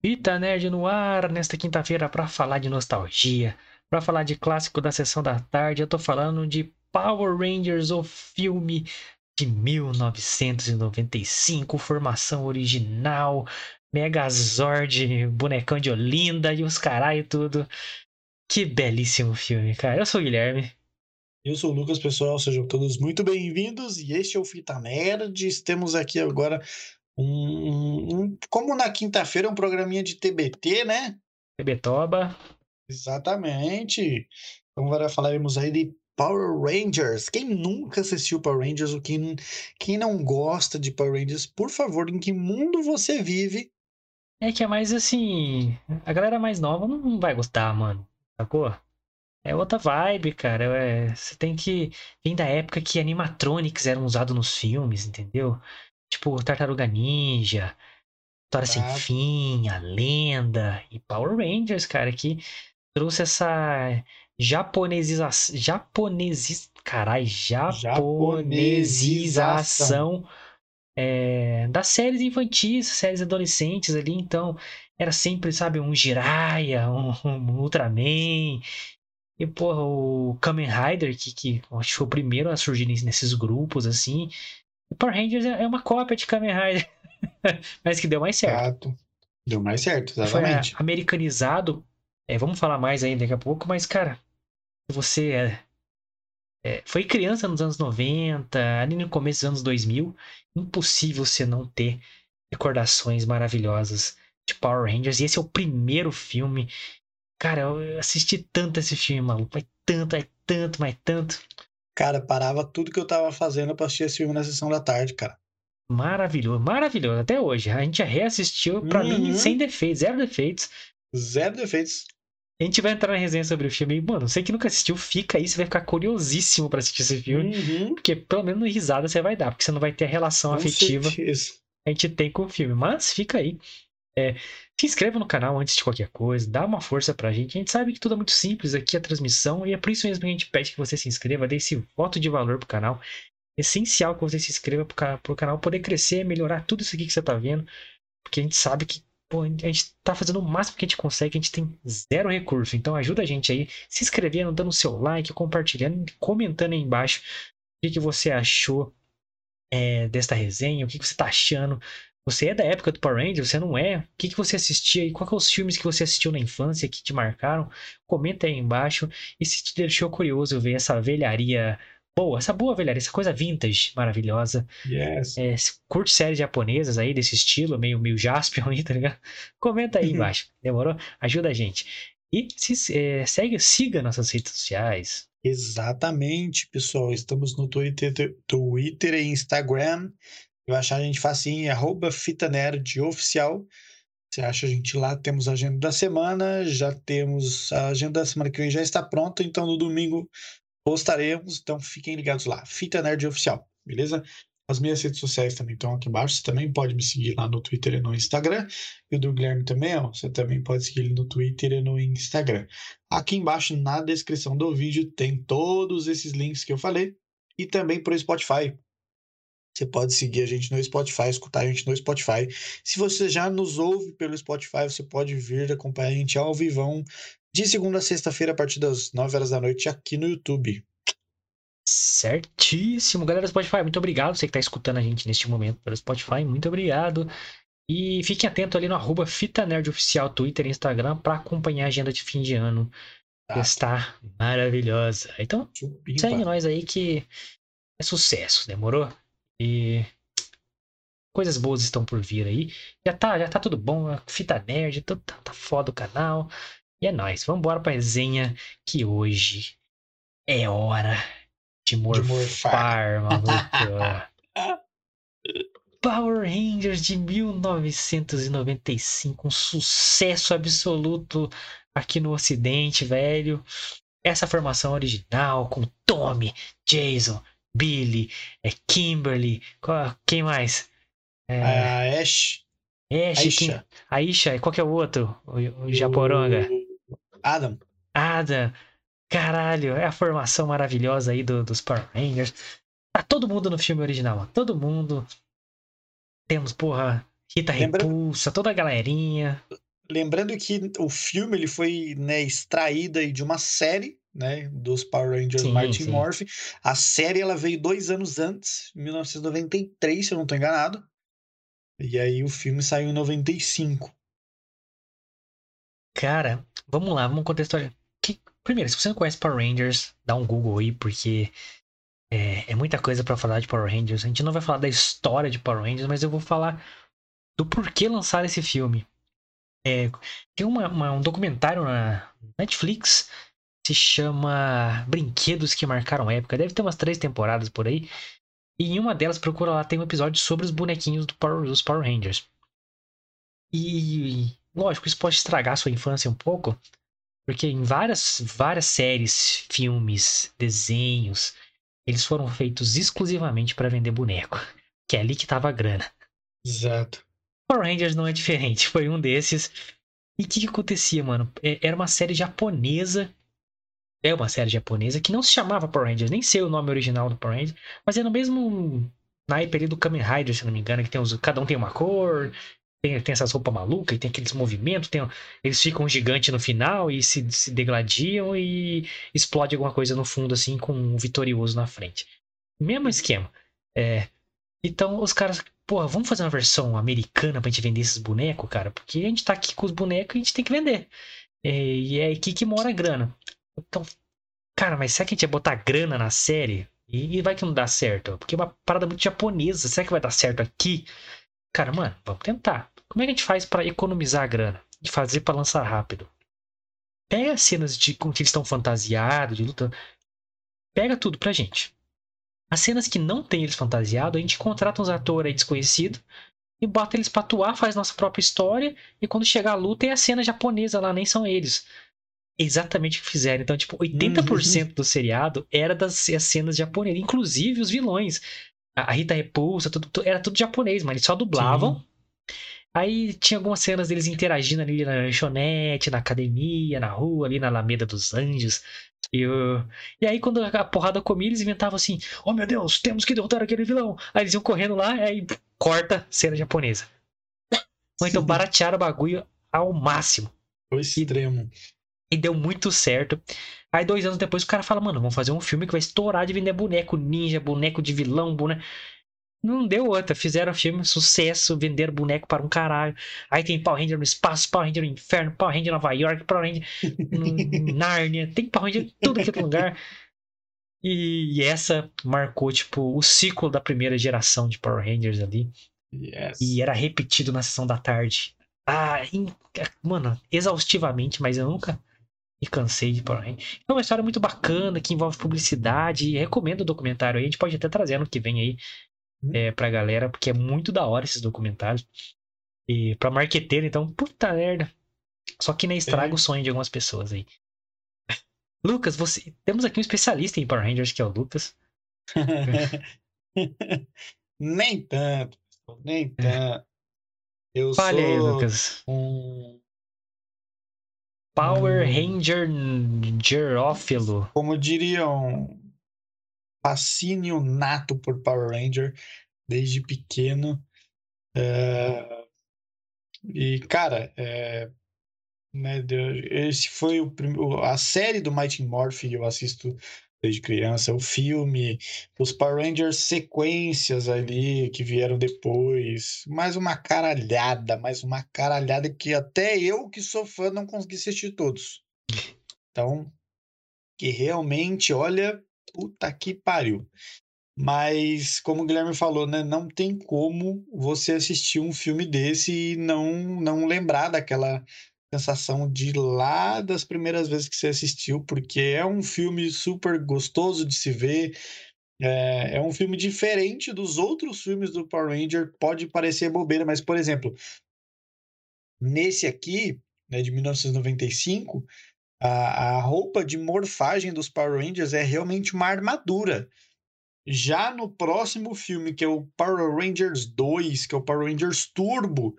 Fita Nerd no ar nesta quinta-feira para falar de nostalgia, para falar de clássico da sessão da tarde. Eu tô falando de Power Rangers, o filme de 1995, formação original, Megazord, bonecão de Olinda e os caralho tudo. Que belíssimo filme, cara. Eu sou o Guilherme. Eu sou o Lucas, pessoal. Sejam todos muito bem-vindos. E este é o Fita Nerd. Temos aqui agora um, um, como na quinta-feira é um programinha de TBT, né? TBToba. Exatamente. Então agora falaremos aí de Power Rangers. Quem nunca assistiu Power Rangers ou quem, quem não gosta de Power Rangers, por favor, em que mundo você vive? É que é mais assim. A galera mais nova não vai gostar, mano. Sacou? É outra vibe, cara. É, você tem que vir da época que animatronics eram usados nos filmes, entendeu? Tipo, Tartaruga Ninja, História Sem Fim, A Lenda e Power Rangers, cara, que trouxe essa japonesização. Japonesis, carai, japonesização é, das séries infantis, séries adolescentes ali. Então, era sempre, sabe, um Jiraiya, um, um Ultraman. E, porra, o Kamen Rider, que, que acho que foi o primeiro a surgir nesses grupos, assim. O Power Rangers é, é uma cópia de Kamen Rider. Mas que deu mais certo. Exato. Deu mais certo, exatamente. Foi americanizado. É, vamos falar mais aí daqui a pouco, mas, cara, você é, é, foi criança nos anos 90, ali no começo dos anos 2000, impossível você não ter recordações maravilhosas de Power Rangers. E esse é o primeiro filme. Cara, eu assisti tanto esse filme, maluco. Mas tanto, é tanto, mas tanto. Cara, parava tudo que eu tava fazendo pra assistir esse filme na sessão da tarde, cara. Maravilhoso, maravilhoso. Até hoje. A gente reassistiu, pra uhum. mim, sem defeitos, zero defeitos. Zero defeitos. A gente vai entrar na resenha sobre o filme. Mano, você que nunca assistiu, fica aí, você vai ficar curiosíssimo para assistir esse filme. Uhum. Porque pelo menos risada você vai dar, porque você não vai ter a relação com afetiva certeza. que a gente tem com o filme. Mas fica aí. É, se inscreva no canal antes de qualquer coisa, dá uma força pra gente. A gente sabe que tudo é muito simples aqui, a transmissão, e é por isso mesmo que a gente pede que você se inscreva, dê esse voto de valor pro canal. É essencial que você se inscreva pro, pro canal poder crescer, melhorar tudo isso aqui que você tá vendo, porque a gente sabe que pô, a gente tá fazendo o máximo que a gente consegue, a gente tem zero recurso. Então ajuda a gente aí, se inscrevendo, dando seu like, compartilhando, comentando aí embaixo o que, que você achou é, desta resenha, o que, que você tá achando você é da época do Power Rangers? Você não é? O que, que você assistia e quais são os filmes que você assistiu na infância que te marcaram? Comenta aí embaixo. E se te deixou curioso ver essa velharia boa, essa boa velharia, essa coisa vintage maravilhosa. Yes. É, curte séries japonesas aí desse estilo, meio, meio Jaspion aí, tá ligado? Comenta aí embaixo, demorou? Ajuda a gente. E se, é, segue, siga nossas redes sociais. Exatamente, pessoal. Estamos no Twitter, Twitter e Instagram vai achar a gente facinho, arroba Fita Nerd Oficial. Você acha a gente lá, temos a agenda da semana, já temos a agenda da semana que vem já está pronta, então no domingo postaremos, então fiquem ligados lá, Fita Nerd Oficial, beleza? As minhas redes sociais também estão aqui embaixo, você também pode me seguir lá no Twitter e no Instagram, e o do Guilherme também, ó, você também pode seguir ele no Twitter e no Instagram. Aqui embaixo na descrição do vídeo tem todos esses links que eu falei, e também para o Spotify, você pode seguir a gente no Spotify, escutar a gente no Spotify. Se você já nos ouve pelo Spotify, você pode vir acompanhar a gente ao vivão de segunda a sexta-feira a partir das 9 horas da noite aqui no YouTube. Certíssimo, galera do Spotify, muito obrigado. Você que está escutando a gente neste momento pelo Spotify, muito obrigado. E fiquem atentos ali no arroba Fita Nerd Oficial, Twitter e Instagram para acompanhar a agenda de fim de ano. Tá. Está maravilhosa. Então, Chupipa. segue nós aí que é sucesso, demorou? E coisas boas estão por vir aí. Já tá, já tá tudo bom, fita nerd, tudo tá, tá foda o canal. E é nóis, vamos embora pra resenha que hoje é hora de morfar, de morfar. maluco. Power Rangers de 1995, um sucesso absoluto aqui no ocidente, velho. Essa formação original com Tommy, Jason, Billy, é Kimberly, qual, quem mais? É, a Ash. Ash, Aisha. Quem, Aisha, qual que é o outro? O, o Japoronga? Adam. Adam. Caralho, é a formação maravilhosa aí do, dos Power Rangers. Tá todo mundo no filme original, mano. Todo mundo. Temos, porra, Rita Lembra... Repulsa, toda a galerinha. lembrando que o filme ele foi né, extraído aí de uma série né, dos Power Rangers sim, Martin sim. Morphy. A série ela veio dois anos antes, 1993, se eu não estou enganado. E aí o filme saiu em 95. Cara, vamos lá, vamos contextualizar. Que, primeiro, se você não conhece Power Rangers, dá um Google aí, porque é, é muita coisa para falar de Power Rangers. A gente não vai falar da história de Power Rangers, mas eu vou falar do porquê lançar esse filme. É, tem uma, uma, um documentário na Netflix se chama Brinquedos que Marcaram Época. Deve ter umas três temporadas por aí. E em uma delas, procura lá, tem um episódio sobre os bonequinhos do Power, dos Power Rangers. E, lógico, isso pode estragar a sua infância um pouco, porque em várias, várias séries, filmes, desenhos, eles foram feitos exclusivamente para vender boneco. Que é ali que tava a grana. Exato. Power Rangers não é diferente, foi um desses. E o que, que acontecia, mano? É, era uma série japonesa é uma série japonesa que não se chamava Power Rangers, nem sei o nome original do Power Rangers, mas é no mesmo naipe ali do Kamen Rider, se não me engano, que tem os, cada um tem uma cor, tem, tem essas roupas malucas e tem aqueles movimentos, tem, eles ficam gigantes no final e se, se degladiam e explode alguma coisa no fundo, assim, com um vitorioso na frente. Mesmo esquema. É, então os caras, porra, vamos fazer uma versão americana pra gente vender esses bonecos, cara? Porque a gente tá aqui com os bonecos e a gente tem que vender. É, e é aqui que mora a grana. Então, cara, mas será que a gente ia botar grana na série? E, vai que não dá certo? Porque é uma parada muito japonesa. Será que vai dar certo aqui? Cara, mano, vamos tentar. Como é que a gente faz para economizar a grana? De fazer para lançar rápido? Pega as cenas de com que eles estão fantasiados, de luta. Pega tudo pra gente. As cenas que não tem eles fantasiados, a gente contrata uns atores aí desconhecidos e bota eles pra atuar, faz nossa própria história. E quando chegar a luta, é a cena japonesa lá, nem são eles exatamente o que fizeram. Então, tipo, 80% uhum. do seriado era das cenas japonesas, inclusive os vilões. A Rita Repulsa, tudo, era tudo japonês, mas eles só dublavam. Sim. Aí tinha algumas cenas deles interagindo ali na lanchonete, na academia, na rua, ali na Alameda dos Anjos. E, eu... e aí, quando a porrada comia, eles inventavam assim: Oh meu Deus, temos que derrotar aquele vilão. Aí eles iam correndo lá, aí corta cena japonesa. Ou então baratearam o bagulho ao máximo. O extremo. E deu muito certo. Aí, dois anos depois, o cara fala: Mano, vamos fazer um filme que vai estourar de vender boneco ninja, boneco de vilão, boneco. Não deu outra. Fizeram filme, sucesso, venderam boneco para um caralho. Aí tem Power Ranger no espaço, Power Ranger no inferno, Power Ranger Nova York, Power Ranger no Nárnia. Tem Power Ranger em tudo que é lugar. E, essa marcou, tipo, o ciclo da primeira geração de Power Rangers ali. Yes. E era repetido na sessão da tarde. Ah, in... mano, exaustivamente, mas eu nunca e cansei de Power Rangers. É uma história muito bacana que envolve publicidade. Recomendo o documentário aí. A gente pode até trazer ano que vem aí é, pra galera, porque é muito da hora esses documentários. E pra marqueteiro, então, puta merda. Só que nem estraga é. o sonho de algumas pessoas aí. Lucas, você. Temos aqui um especialista em Power Rangers, que é o Lucas. nem tanto, nem tanto. Eu Fale sou aí, Lucas. um Power Ranger Gerófilo. Como diriam, fascínio nato por Power Ranger desde pequeno. É... E, cara, é... né, esse foi o prim... a série do Mighty Morphin eu assisto desde criança, o filme, os Power Rangers sequências ali que vieram depois, mais uma caralhada, mais uma caralhada que até eu que sou fã não consegui assistir todos. Então, que realmente, olha, puta que pariu. Mas, como o Guilherme falou, né, não tem como você assistir um filme desse e não, não lembrar daquela sensação de lá das primeiras vezes que você assistiu, porque é um filme super gostoso de se ver. É, é um filme diferente dos outros filmes do Power Ranger. Pode parecer bobeira, mas, por exemplo, nesse aqui, né, de 1995, a, a roupa de morfagem dos Power Rangers é realmente uma armadura. Já no próximo filme, que é o Power Rangers 2, que é o Power Rangers Turbo,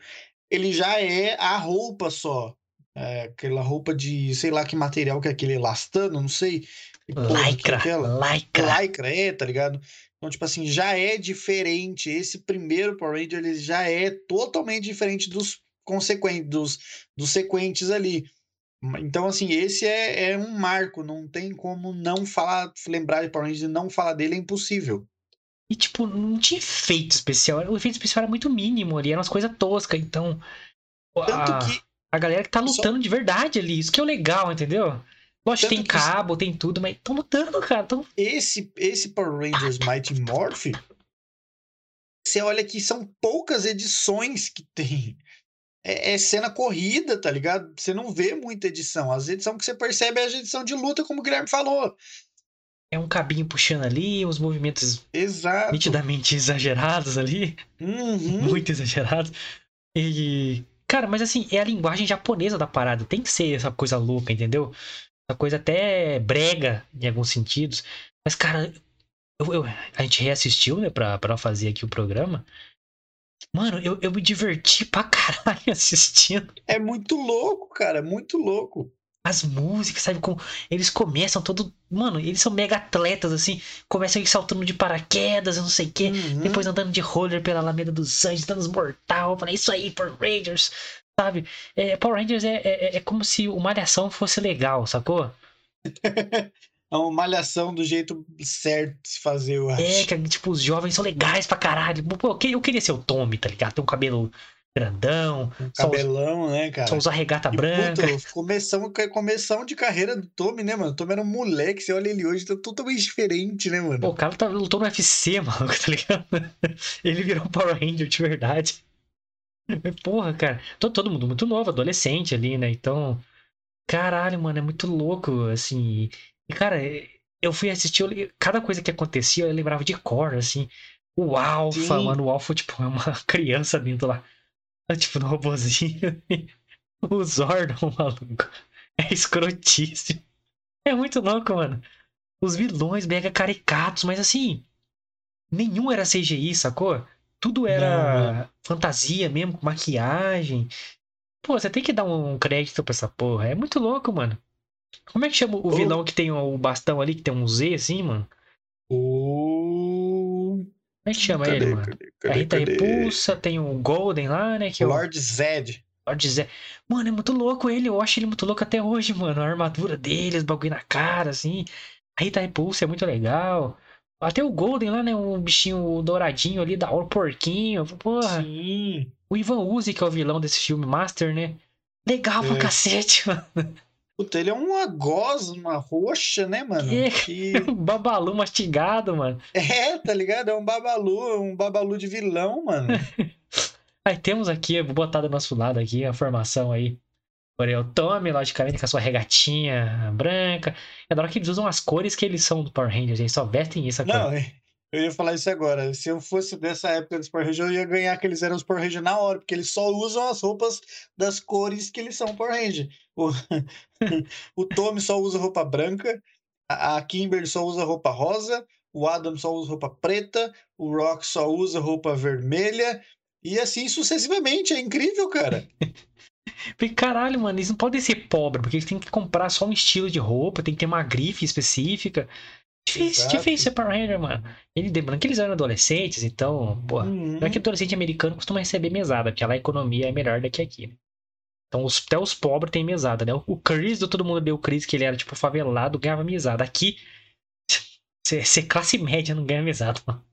ele já é a roupa só. É, aquela roupa de sei lá que material que é aquele elastano, não sei. Lycra, aquela. Lycra. Lycra, é, tá ligado? Então, tipo assim, já é diferente. Esse primeiro Power Ranger ele já é totalmente diferente dos consequentes, dos, dos sequentes ali. Então, assim, esse é, é um marco, não tem como não falar, lembrar de Power Rangers e não falar dele, é impossível. E, tipo, não tinha efeito especial. O efeito especial era muito mínimo ali, eram umas coisas toscas, então. Tanto a, que. A galera que tá lutando só... de verdade ali, isso que é o legal, entendeu? Lógico, tem cabo, tem tudo, mas estão lutando, cara. Tão... Esse, esse Power Rangers Mighty Morph, você olha que são poucas edições que tem. É, é, cena corrida, tá ligado? Você não vê muita edição. As edições que você percebe é a edição de luta, como o Guilherme falou. É um cabinho puxando ali, uns movimentos Exato. nitidamente exagerados ali. Uhum. Muito exagerados. E. Cara, mas assim, é a linguagem japonesa da parada. Tem que ser essa coisa louca, entendeu? Essa coisa até brega, em alguns sentidos. Mas, cara, eu, eu, a gente reassistiu, né, pra, pra fazer aqui o programa. Mano, eu, eu me diverti pra caralho assistindo. É muito louco, cara, muito louco. As músicas, sabe? como eles começam todo. Mano, eles são mega atletas, assim. Começam saltando de paraquedas, eu não sei o quê. Uhum. Depois andando de roller pela Alameda dos Anjos, dando mortal. Eu falei, isso aí, Power Rangers. Sabe? É, Power Rangers é, é, é como se o Malhação fosse legal, sacou? é uma malhação do jeito certo de se fazer, eu acho. É, que tipo, os jovens são legais pra caralho. Pô, eu queria ser o Tommy, tá ligado? Tem um cabelo grandão. Cabelão, né, cara? Só usa regata e, branca. Puta, começamos, começamos de carreira do Tommy, né, mano? O Tommy era um moleque, você olha ele hoje, tá totalmente diferente, né, mano? Pô, o cara tá, lutou no UFC, mano, tá ligado? Ele virou um Power Ranger de verdade. Porra, cara. Todo, todo mundo muito novo, adolescente ali, né? Então. Caralho, mano, é muito louco, assim. E, cara, eu fui assistir, eu, cada coisa que acontecia eu lembrava de cor, assim. O Alpha, Sim. mano, o Alpha, tipo, é uma criança dentro lá. Tipo, no robozinho. o Zordon, maluco. É escrotíssimo. É muito louco, mano. Os vilões mega caricatos, mas assim. Nenhum era CGI, sacou? Tudo era não, fantasia mesmo, com maquiagem. Pô, você tem que dar um crédito pra essa porra. É muito louco, mano. Como é que chama o vilão que tem o bastão ali, que tem um Z assim, mano? O. Como é que chama cadê, ele, mano? Cadê, cadê, a Rita Repulsa, tem o Golden lá, né? Que é o Lord Zed. Lord Zed. Mano, é muito louco ele. Eu acho ele muito louco até hoje, mano. A armadura dele, os bagulho na cara, assim. A Rita Repulsa é muito legal. Até o Golden lá, né? Um bichinho douradinho ali, da hora, porquinho. Porra. Sim. O Ivan Uzi, que é o vilão desse filme, Master, né? Legal é. pra cacete, mano. Puta, ele é uma gosma roxa, né, mano? Que... um babalu mastigado, mano. É, tá ligado? É um babalu, um babalu de vilão, mano. aí temos aqui, vou botar do nosso lado aqui a formação aí. O Tommy, logicamente, com a sua regatinha branca. Da hora que eles usam as cores que eles são do Power Rangers, eles só vestem isso agora. Não, é, eu ia falar isso agora. Se eu fosse dessa época dos Power eu ia ganhar que eles eram os Power na hora, porque eles só usam as roupas das cores que eles são Power Rangers. O, o Tommy só usa roupa branca, a, Kimberly só usa roupa rosa, o Adam só usa roupa preta, o Rock só usa roupa vermelha, e assim sucessivamente. É incrível, cara. Caralho, mano, eles não podem ser pobres, porque eles têm que comprar só um estilo de roupa, tem que ter uma grife específica. Difícil, Exato. difícil ser Power Ranger, mano. Ele, lembrando que eles eram adolescentes, então, pô, uhum. não é que adolescente americano costuma receber mesada, porque lá a economia é melhor do que aqui. Né? Então, os, até os pobres têm mesada, né? O Chris, todo mundo deu o Chris, que ele era, tipo, favelado, ganhava mesada. Aqui, ser classe média não ganha mesada, mano.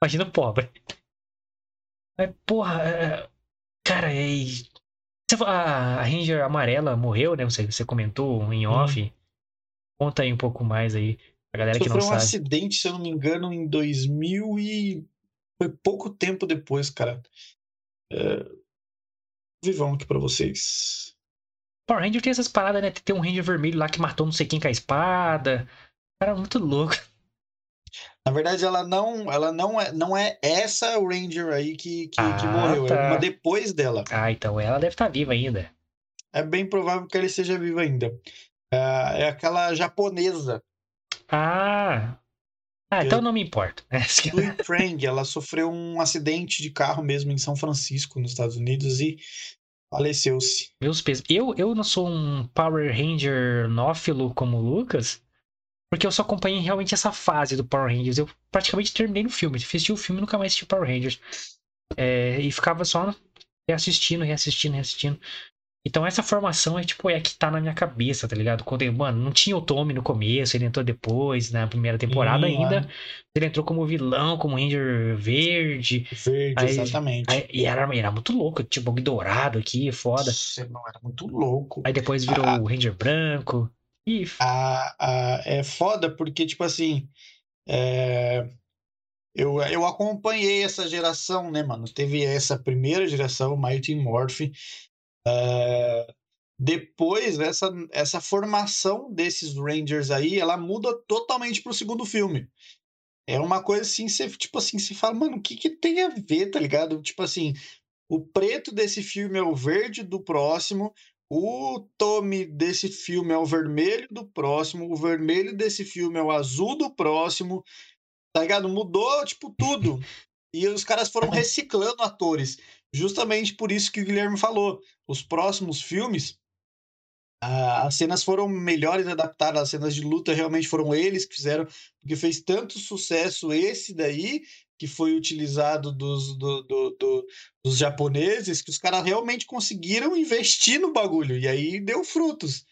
Imagina o pobre. Mas, porra, é, é, cara, e... A Ranger amarela morreu, né? Você, você comentou em off. Hum. Conta aí um pouco mais aí, a galera Sofreu que não um sabe. acidente, se eu não me engano, em 2000 e... Foi pouco tempo depois, cara. É vivão aqui para vocês. Power Ranger tem essas paradas, né? Tem um Ranger vermelho lá que matou não sei quem com a espada. Cara, muito louco. Na verdade, ela não, ela não é, não é essa Ranger aí que, que, ah, que morreu, é tá. é uma depois dela. Ah, então ela deve estar tá viva ainda. É bem provável que ela esteja viva ainda. É, é aquela japonesa. Ah, ah, então não me importa. Louis Frang, ela sofreu um acidente de carro mesmo em São Francisco, nos Estados Unidos, e faleceu-se. Meus pesos. Eu, eu não sou um Power Ranger nófilo como o Lucas, porque eu só acompanhei realmente essa fase do Power Rangers. Eu praticamente terminei no filme. Assisti o filme e nunca mais assisti Power Rangers. É, e ficava só reassistindo, reassistindo, reassistindo. Então essa formação é tipo, é que tá na minha cabeça, tá ligado? Quando ele, mano, não tinha o Tommy no começo, ele entrou depois, na primeira temporada Sim, ainda. É. Ele entrou como vilão, como Ranger verde. Verde, aí, exatamente. Aí, e era, era muito louco, tinha bug dourado aqui, foda. Nossa, não, era muito louco. Aí depois virou ah, o Ranger branco. E... Ah, ah, é foda porque, tipo assim, é... Eu, eu acompanhei essa geração, né, mano? Teve essa primeira geração, Mighty Morph, Uh, depois, essa, essa formação desses Rangers aí, ela muda totalmente pro segundo filme. É uma coisa assim, você, tipo assim, você fala, mano, o que que tem a ver, tá ligado? Tipo assim, o preto desse filme é o verde do próximo, o Tommy desse filme é o vermelho do próximo, o vermelho desse filme é o azul do próximo, tá ligado? Mudou, tipo, tudo. E os caras foram reciclando atores. Justamente por isso que o Guilherme falou. Os próximos filmes, as cenas foram melhores adaptadas, as cenas de luta realmente foram eles que fizeram, porque fez tanto sucesso esse daí, que foi utilizado dos, do, do, do, dos japoneses, que os caras realmente conseguiram investir no bagulho, e aí deu frutos.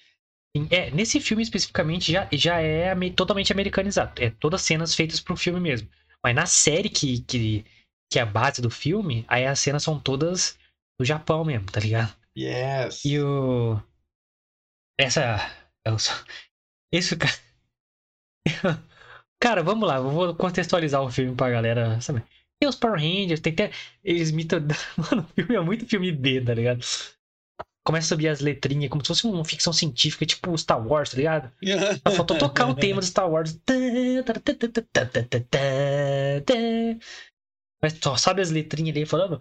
É, nesse filme especificamente já, já é totalmente americanizado. É todas cenas feitas pro filme mesmo. Mas na série que, que que é a base do filme, aí as cenas são todas do Japão mesmo, tá ligado? Yes. E o. Essa. Esse cara. Cara, vamos lá, vou contextualizar o filme pra galera sabe? Tem os Power Rangers, tem até. Eles. Mano, o filme é muito filme B, tá ligado? Começa a subir as letrinhas, como se fosse uma ficção científica, tipo Star Wars, tá ligado? Só faltou tocar o tema do Star Wars. Mas só sabe as letrinhas ali falando?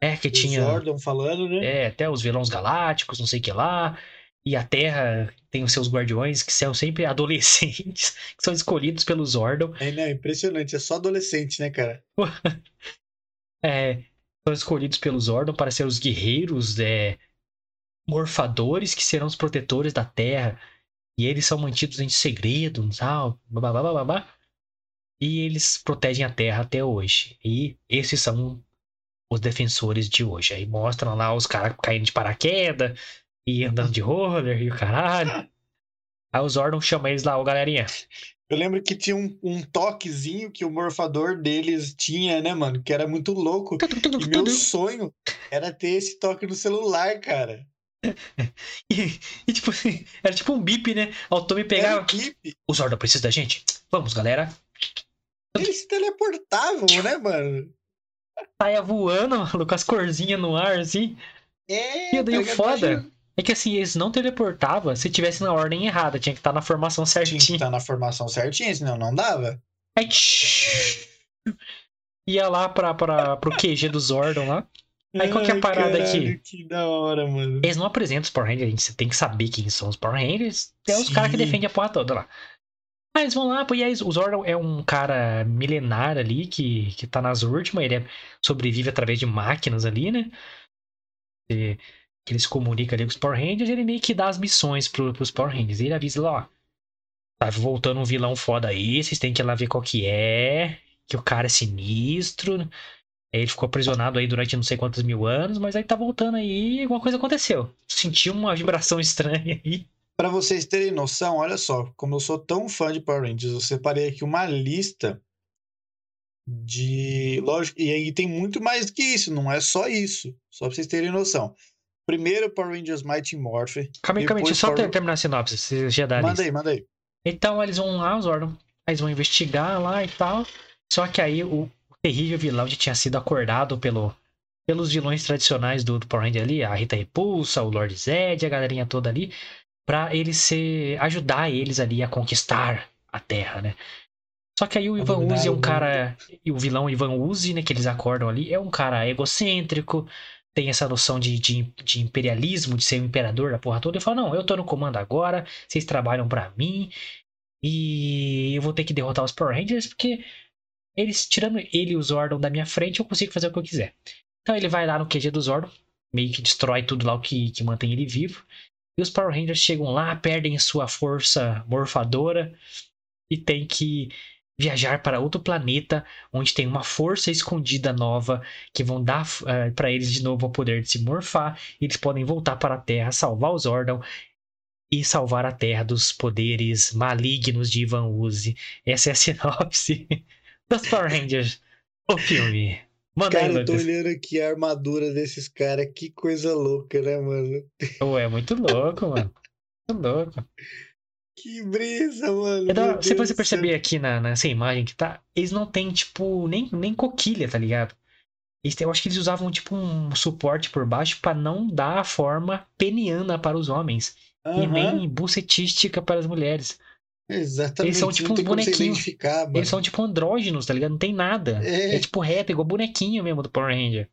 É, que o tinha. Jordan falando, né? É, até os vilões galácticos, não sei o que lá. E a Terra tem os seus guardiões, que são sempre adolescentes, que são escolhidos pelo Zordon. É, né? Impressionante, é só adolescente, né, cara? é, são escolhidos pelo Zordon para ser os guerreiros, é, morfadores que serão os protetores da Terra. E eles são mantidos em segredo, tal, babá, babá. E eles protegem a Terra até hoje. E esses são os defensores de hoje. Aí mostram lá os caras caindo de paraquedas e andando de roller e o caralho. Aí os Zordon chamam eles lá, ô galerinha. Eu lembro que tinha um, um, toquezinho que o morfador deles tinha, né, mano? Que era muito louco. E meu sonho era ter esse toque no celular, cara. E, e tipo assim, era tipo um bip, né? O Tommy pegava. Um. O Zordon precisa da gente? Vamos, galera. Eles se teleportavam, né, mano? Saia voando, maluco, com as corzinhas no ar, assim. É, e daí o foda é que assim, eles não teleportavam se tivesse na ordem errada, tinha que estar tá na formação certinha. Tinha que estar tá na formação certinha, senão não dava. Aí, ia lá pra, pra, pro QG do Zordon lá. Aí qual que é a parada caralho, aqui? Que da hora, mano. Eles não apresentam os Power Rangers, você tem que saber quem são os Power Rangers. Tem os caras que defendem a porra toda lá. Ah, eles vão lá, pô, e aí o Zordon é um cara milenar ali que, que tá nas últimas, ele é, sobrevive através de máquinas ali, né? E, que ele se comunica ali com os Power Rangers, ele meio que dá as missões pro, pros Power Rangers. Ele avisa lá, ó, tá voltando um vilão foda aí, vocês têm que ir lá ver qual que é, que o cara é sinistro. Ele ficou aprisionado aí durante não sei quantos mil anos, mas aí tá voltando aí e alguma coisa aconteceu. Sentiu uma vibração estranha aí. Para vocês terem noção, olha só, como eu sou tão fã de Power Rangers, eu separei aqui uma lista de. Lógico, e aí tem muito mais do que isso, não é só isso. Só pra vocês terem noção. Primeiro, Power Rangers Mighty Morphin. Calma aí, calma aí, deixa eu só Power... terminar a sinopse, você já dá Manda aí, manda aí. Então eles vão lá, os Zordon, eles vão investigar lá e tal. Só que aí o, o terrível vilão já tinha sido acordado pelo, pelos vilões tradicionais do, do Power Ranger ali, a Rita Repulsa, o Lord Zed, a galerinha toda ali para ele ser ajudar eles ali a conquistar a Terra, né? Só que aí o Ivan Uzi é um cara, e o vilão Ivan Uzi, né, que eles acordam ali, é um cara egocêntrico, tem essa noção de, de, de imperialismo, de ser o imperador da porra toda. Ele fala: "Não, eu tô no comando agora, vocês trabalham para mim e eu vou ter que derrotar os Power Rangers porque eles tirando ele e o Zordon da minha frente, eu consigo fazer o que eu quiser". Então ele vai lá no QG do Zordon, meio que destrói tudo lá o que, que mantém ele vivo. E os Power Rangers chegam lá, perdem sua força morfadora e tem que viajar para outro planeta onde tem uma força escondida nova que vão dar uh, eh, para eles de novo o poder de se morfar. E eles podem voltar para a Terra, salvar os Zordon e salvar a Terra dos poderes malignos de Ivan Uzi. Essa é a sinopse dos Power Rangers, o filme. Manda cara, aí, eu tô olhando aqui a armadura desses caras, que coisa louca, né, mano? Ué, é muito louco, mano. Muito louco. Que brisa, mano. É se você perceber aqui na, nessa imagem que tá, eles não tem, tipo, nem, nem coquilha, tá ligado? Eles, eu acho que eles usavam, tipo, um suporte por baixo para não dar a forma peniana para os homens. Uhum. E nem bucetística para as mulheres. Exatamente. Eles são tipo uns bonequinhos. Eles são tipo andrógenos, tá ligado? Não tem nada. É, é tipo rap, igual bonequinho mesmo do Power Ranger.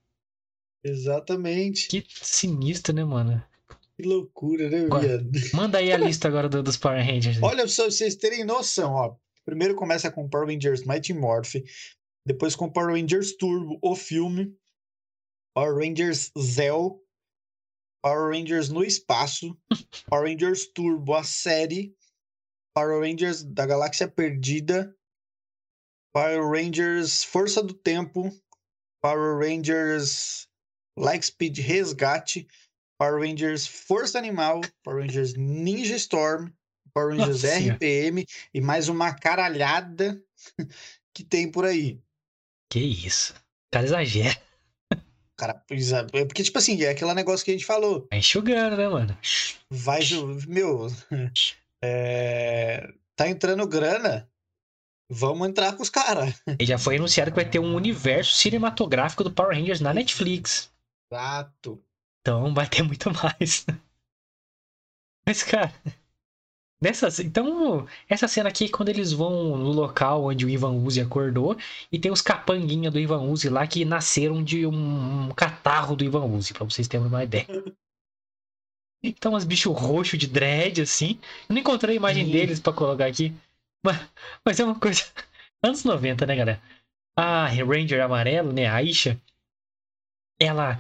Exatamente. Que sinistro, né, mano? Que loucura, né, viado? Manda aí a lista agora do, dos Power Rangers. Olha, pra vocês terem noção, ó. Primeiro começa com Power Rangers Mighty Morph, depois com Power Rangers Turbo, o filme, Power Rangers Zell, Power Rangers no espaço, Power Rangers Turbo, a série, Power Rangers da Galáxia Perdida, Power Rangers Força do Tempo, Power Rangers Lightspeed Resgate, Power Rangers Força Animal, Power Rangers Ninja Storm, Power Rangers Nossa. RPM e mais uma caralhada que tem por aí. Que isso. O cara exagera. Cara, é porque, tipo assim, é aquele negócio que a gente falou. Vai enxugando, né, mano? Vai, meu. É, tá entrando grana. Vamos entrar com os caras. E já foi anunciado que vai ter um universo cinematográfico do Power Rangers na Netflix. Exato. Então vai ter muito mais. Mas, cara. Nessa, então, essa cena aqui é quando eles vão no local onde o Ivan Uzi acordou e tem os capanguinha do Ivan Uzi lá que nasceram de um, um catarro do Ivan Uzi, pra vocês terem uma ideia. Então, uns bichos roxos de dread, assim. Eu não encontrei a imagem deles para colocar aqui. Mas, mas é uma coisa. Anos 90, né, galera? A Ranger amarelo, né? A Aisha. Ela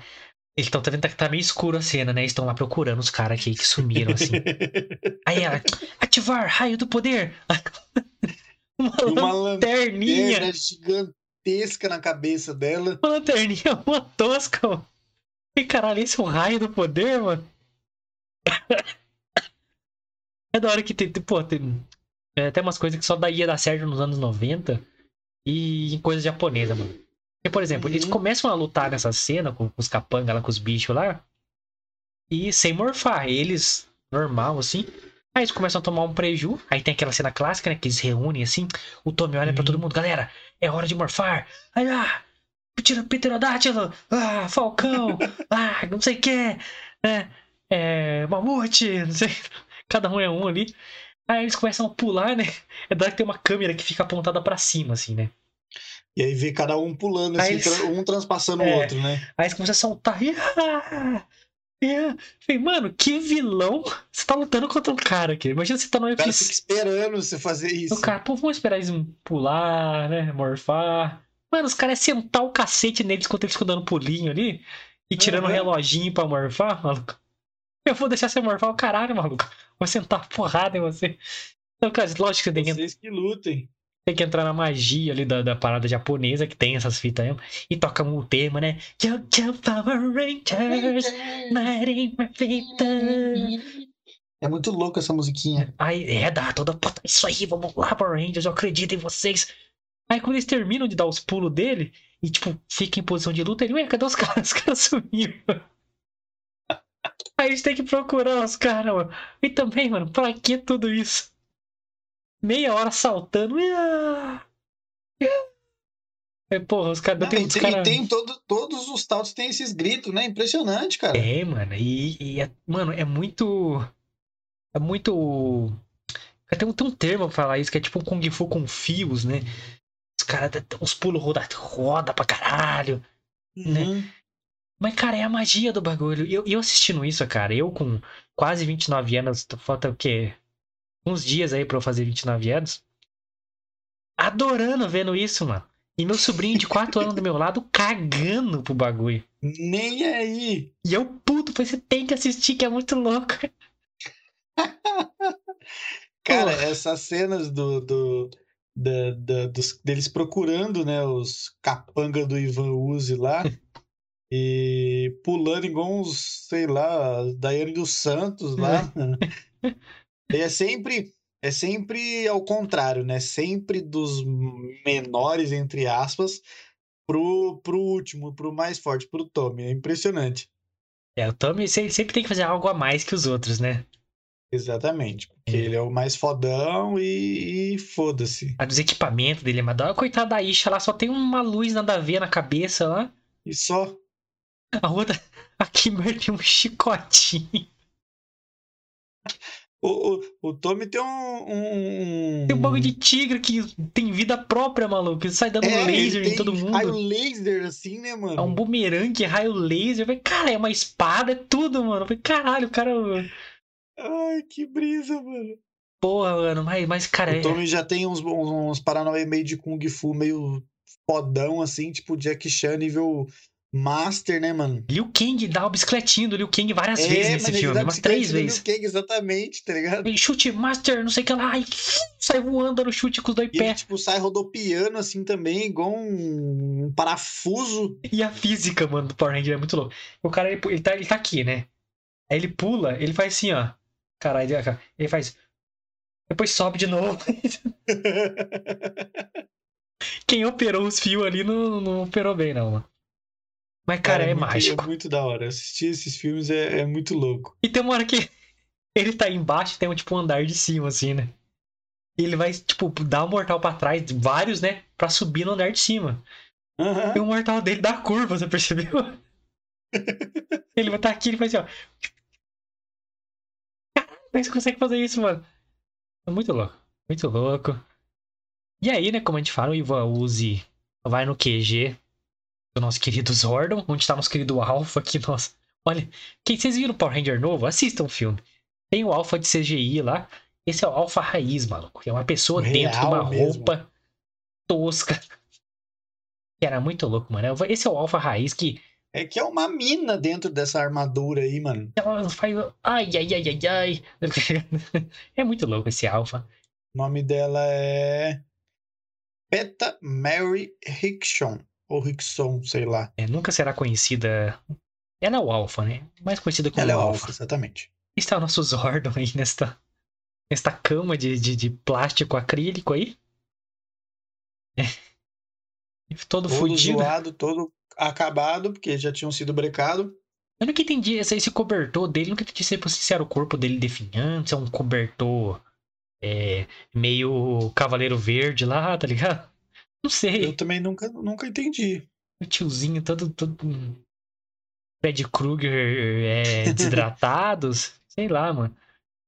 eles estão vendo que tá meio escuro a cena, né? Estão lá procurando os caras aqui que sumiram, assim. Aí ela, ativar raio do poder! uma, uma lanterninha gigantesca na cabeça dela. Uma lanterninha, uma tosca, mano. E caralho, esse é um raio do poder, mano? é da hora que tem, pô, tem é, até umas coisas que só daí ia dar certo nos anos 90 e em coisas japonesas, mano. Porque, por exemplo, uhum. eles começam a lutar nessa cena com, com os capangas lá, com os bichos lá. E sem morfar. Eles, normal, assim. Aí eles começam a tomar um preju. Aí tem aquela cena clássica, né? Que eles reúnem assim. O Tommy olha uhum. pra todo mundo. Galera, é hora de morfar. Aí, ah, Pterodátilo. Ah, Falcão. ah, não sei o que. É, é, Mamute, não sei. Cada um é um ali. Aí eles começam a pular, né? É da que tem uma câmera que fica apontada para cima, assim, né? E aí vê cada um pulando, assim, eles... um transpassando é. o outro, né? Aí eles começam a soltar. Yeah! Yeah. Falei, mano, que vilão. Você tá lutando contra um cara aqui. Imagina você tá no UFC. O cara fica esperando você fazer isso. O cara, pô, vamos esperar eles pular, né? Morfar. Mano, os caras é sentar o cacete neles enquanto eles ficam dando pulinho ali. E tirando o uhum. um reloginho pra morfar, maluco. Eu vou deixar você morfar o caralho, maluco. Vou sentar porrada em você. Então, cara, lógico que você tem que. Vocês que lutem tem que entrar na magia ali da, da parada japonesa que tem essas fitas aí. E toca o tema, né? Jump, jump, Power Rangers, É muito louco essa musiquinha. Aí, é, dá toda. Isso aí, vamos lá, Power Rangers, eu acredito em vocês. Aí quando eles terminam de dar os pulos dele e, tipo, fica em posição de luta, ele, ué, cadê os caras? Os caras sumiram. Aí a gente tem que procurar os caras, mano. E também, mano, pra que tudo isso? meia hora saltando. É, porra, os caras. Tem, tem, cara... tem todo, todos os saltos tem esses gritos, né? Impressionante, cara. É, mano. E, e é, mano, é muito. É muito. Tem um, tem um termo pra falar isso, que é tipo um Kung Fu com fios, né? Os caras, os pulos roda, roda pra caralho, né? uhum. né? Mas, cara, é a magia do bagulho. E eu, eu assistindo isso, cara, eu com quase 29 anos, falta o quê? uns dias aí pra eu fazer 29 anos. Adorando vendo isso, mano. E meu sobrinho de 4 anos do meu lado cagando pro bagulho. Nem aí. E eu puto, você tem que assistir, que é muito louco. Cara, Porra. essas cenas do, do, da, dos, deles procurando, né, os capanga do Ivan Uzi lá. e pulando igual uns, sei lá, Daiane dos Santos lá. e é sempre é sempre ao contrário, né? Sempre dos menores, entre aspas, pro, pro último, pro mais forte, pro Tommy. É impressionante. É, o Tommy sempre tem que fazer algo a mais que os outros, né? Exatamente. Porque é. ele é o mais fodão e, e foda-se. A dos equipamentos dele é madonna. Coitada da Isha lá, só tem uma luz nada a ver na cabeça lá. E só. A outra. A Kimber tem um chicotinho. O, o, o Tommy tem um, um, Tem um bagulho de tigre que tem vida própria, maluco. Ele sai dando é, laser em todo mundo. Raio laser, assim, né, mano? É um bumerangue, raio laser. Falei, cara, é uma espada, é tudo, mano. Eu falei, caralho, o cara. Ai, que brisa, mano. Porra, mano, mas, mas cara. O é Tommy é... já tem uns, uns, uns Paranauê meio de Kung Fu, meio fodão, assim, tipo Jack Chan nível Master, né, mano? Liu Kang dá o bicicletinho do Liu Kang várias é, vezes nesse filme, umas três vezes. Liu Kang, exatamente, tá ligado? E chute Master, não sei o que lá, e sai voando no chute com os dois pés. tipo, sai rodopiando assim também, igual um, um, parafuso. E a física, mano, do Power Ranger é muito louco. O cara, ele, ele, tá, ele tá aqui, né? Aí ele pula, ele faz assim, ó. Caralho, ele faz. Depois sobe de novo. Quem operou os fios ali não, não operou bem, não, mano. Mas, cara, é, é muito, mágico. É muito da hora. Assistir esses filmes é, é muito louco. E tem uma hora que ele tá embaixo tem um, tipo, um andar de cima, assim, né? E ele vai, tipo, dar um mortal pra trás, vários, né? Pra subir no andar de cima. Uhum. E o mortal dele dá curva, você percebeu? ele vai estar tá aqui, ele faz assim, ó. Caralho, você consegue fazer isso, mano? É muito louco. Muito louco. E aí, né, como a gente fala, o Ivan Uzi vai no QG do nosso querido Zordon, onde está nosso querido Alpha aqui, nossa. Olha, quem vocês viram o Power Ranger novo? Assistam o filme. Tem o Alpha de CGI lá. Esse é o Alpha raiz, maluco. É uma pessoa Real dentro de uma mesmo. roupa tosca. Era muito louco, mano. Esse é o Alpha raiz que. É que é uma mina dentro dessa armadura aí, mano. Ela faz. Ai, ai, ai, ai, ai. É muito louco esse Alpha. O nome dela é. Peta Mary Hickson ou Rickson, sei lá. É, nunca será conhecida. Ela é o Alpha, né? Mais conhecida como Ela é o Alpha. exatamente. Está o nosso Zordon aí nesta, nesta cama de, de, de plástico acrílico aí. É. Todo, todo fudido. zoado, todo acabado, porque já tinham sido brecado. Eu nunca entendi esse, esse cobertor dele, nunca entendi se, se era o corpo dele definhante, se é um cobertor é, meio Cavaleiro Verde lá, tá ligado? Não sei. Eu também nunca, nunca entendi. O tiozinho todo. todo... Fred Krueger é, desidratados. sei lá, mano.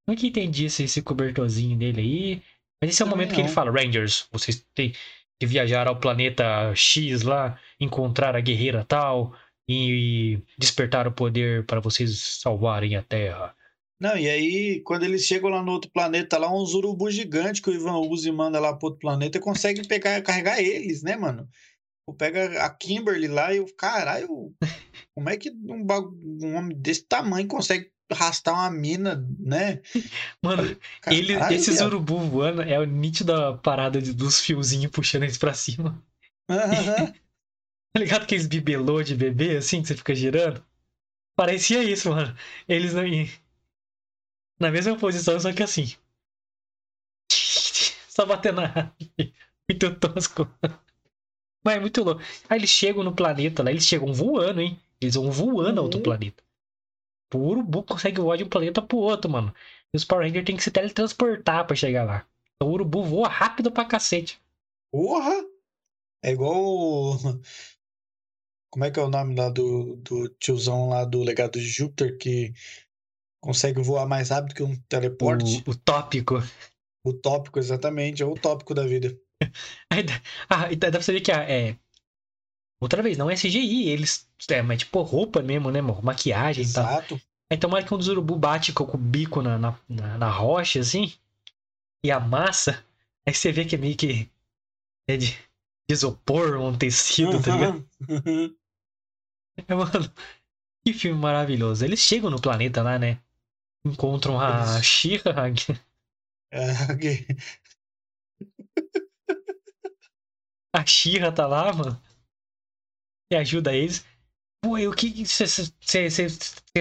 Nunca entendi esse, esse cobertorzinho dele aí. Mas esse é o momento não. que ele fala: Rangers, vocês têm que viajar ao planeta X lá, encontrar a guerreira tal e despertar o poder para vocês salvarem a Terra. Não, e aí, quando eles chegam lá no outro planeta, lá uns urubu gigante que o Ivan usa e manda lá pro outro planeta, consegue pegar, carregar eles, né, mano? Pega a Kimberly lá e o caralho, como é que um, um homem desse tamanho consegue arrastar uma mina, né? Mano, caralho, ele, esses urubu voando é o nítido parada de, dos fiozinhos puxando eles pra cima. Uhum. tá ligado aqueles bibelô de bebê assim que você fica girando? Parecia isso, mano. Eles não na mesma posição, só que assim. Só batendo na Muito tosco. Mas é muito louco. Aí eles chegam no planeta lá, eles chegam voando, hein? Eles vão voando a outro uhum. planeta. O urubu consegue voar de um planeta pro outro, mano. E os Power Rangers têm que se teletransportar pra chegar lá. Então o urubu voa rápido pra cacete. Porra! É igual. Como é que é o nome lá do, do tiozão lá do legado de Júpiter que consegue voar mais rápido que um teleporte. O, o tópico. O tópico, exatamente. É o tópico da vida. ah, dá pra saber que é. Outra vez, não é CGI, eles. É, mas tipo roupa mesmo, né? Maquiagem e tal. Exato. Aí tomara que um dos urubu bate com o bico na, na, na, na rocha, assim. E amassa. Aí você vê que é meio que. É de, de isopor, um tecido, uhum. tá ligado? Uhum. É, mano, que filme maravilhoso. Eles chegam no planeta lá, né? Encontram a Shira. É, A Xirra tá lá, mano. E ajuda eles. Pô, o que. Você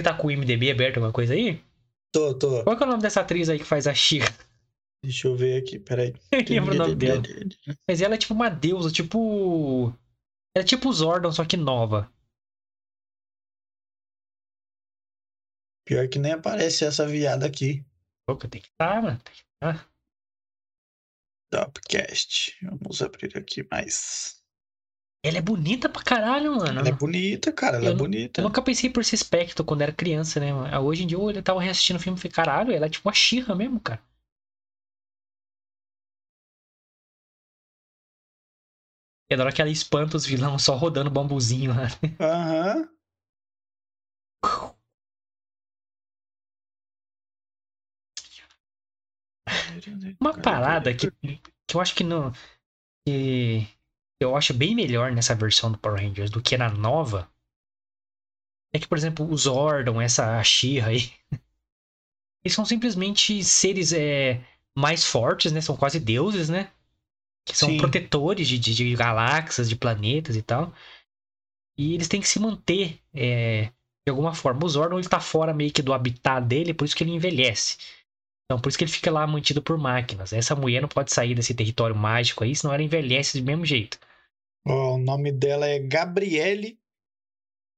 tá com o MDB aberto, alguma coisa aí? Tô, tô. Qual é o nome dessa atriz aí que faz a Xirra? Deixa eu ver aqui, peraí. Eu lembro o nome dela. Mas ela é tipo uma deusa, tipo. Ela é tipo Zordon, só que nova. Pior que nem aparece essa viada aqui. Pô, tem que estar, tá, mano. Tem que estar. Tá. Topcast. Vamos abrir aqui mais. Ela é bonita pra caralho, mano. Ela é bonita, cara. Ela eu é bonita. Eu nunca pensei por esse aspecto quando era criança, né? Mano? Hoje em dia eu tava reassistindo o filme e falei, caralho, ela é tipo uma xirra mesmo, cara. E adoro que ela espanta os vilões só rodando bambuzinho lá. Aham. Uma parada que, que eu acho que não. Que eu acho bem melhor nessa versão do Power Rangers do que na nova. É que, por exemplo, os Zordon, essa Shira aí. Eles são simplesmente seres é, mais fortes, né? São quase deuses, né? Que são Sim. protetores de, de, de, galáxias, de planetas e tal. E eles têm que se manter é, de alguma forma. O Zordon ele tá fora meio que do habitat dele, por isso que ele envelhece. Então, por isso que ele fica lá mantido por máquinas. Essa mulher não pode sair desse território mágico aí, senão ela envelhece do mesmo jeito. O nome dela é Gabrielle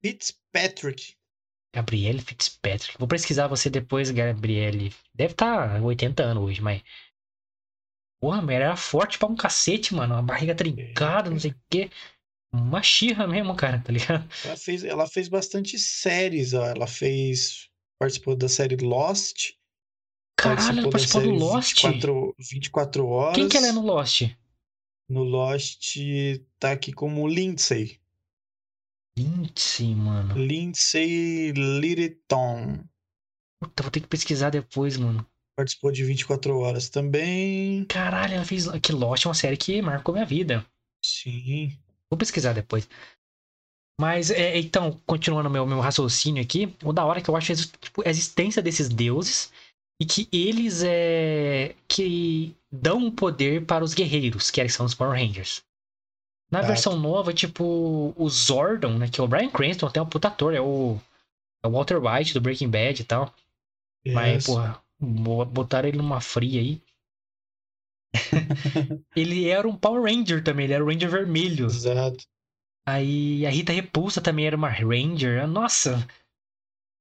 Fitzpatrick. Gabrielle Fitzpatrick. Vou pesquisar você depois, Gabrielle. Deve estar tá 80 anos hoje, mas. Porra, mulher era forte pra um cacete, mano. Uma barriga trincada, não sei o quê. Uma xirra mesmo, cara, tá ligado? Ela fez, ela fez bastante séries, ó. Ela fez. Participou da série Lost. Caralho, ela participou do Lost? 24, 24 horas. Quem que ela é no Lost? No Lost tá aqui como Lindsay. Lindsay, mano. Lindsay Littleton. Puta, vou ter que pesquisar depois, mano. Participou de 24 horas também. Caralho, ela fez. Que Lost é uma série que marcou minha vida. Sim. Vou pesquisar depois. Mas, é, então, continuando meu, meu raciocínio aqui, o da hora que eu acho é tipo, a existência desses deuses e que eles é que dão um poder para os guerreiros, que são os Power Rangers. Na versão nova, tipo, o Zordon, né, que é o Brian Cranston, tem um puta ator, é o, é o Walter White do Breaking Bad e tal. Yes. Mas, porra, botaram ele numa fria aí. ele era um Power Ranger também, ele era o Ranger vermelho. Exato. Aí a Rita Repulsa também era uma Ranger. Nossa,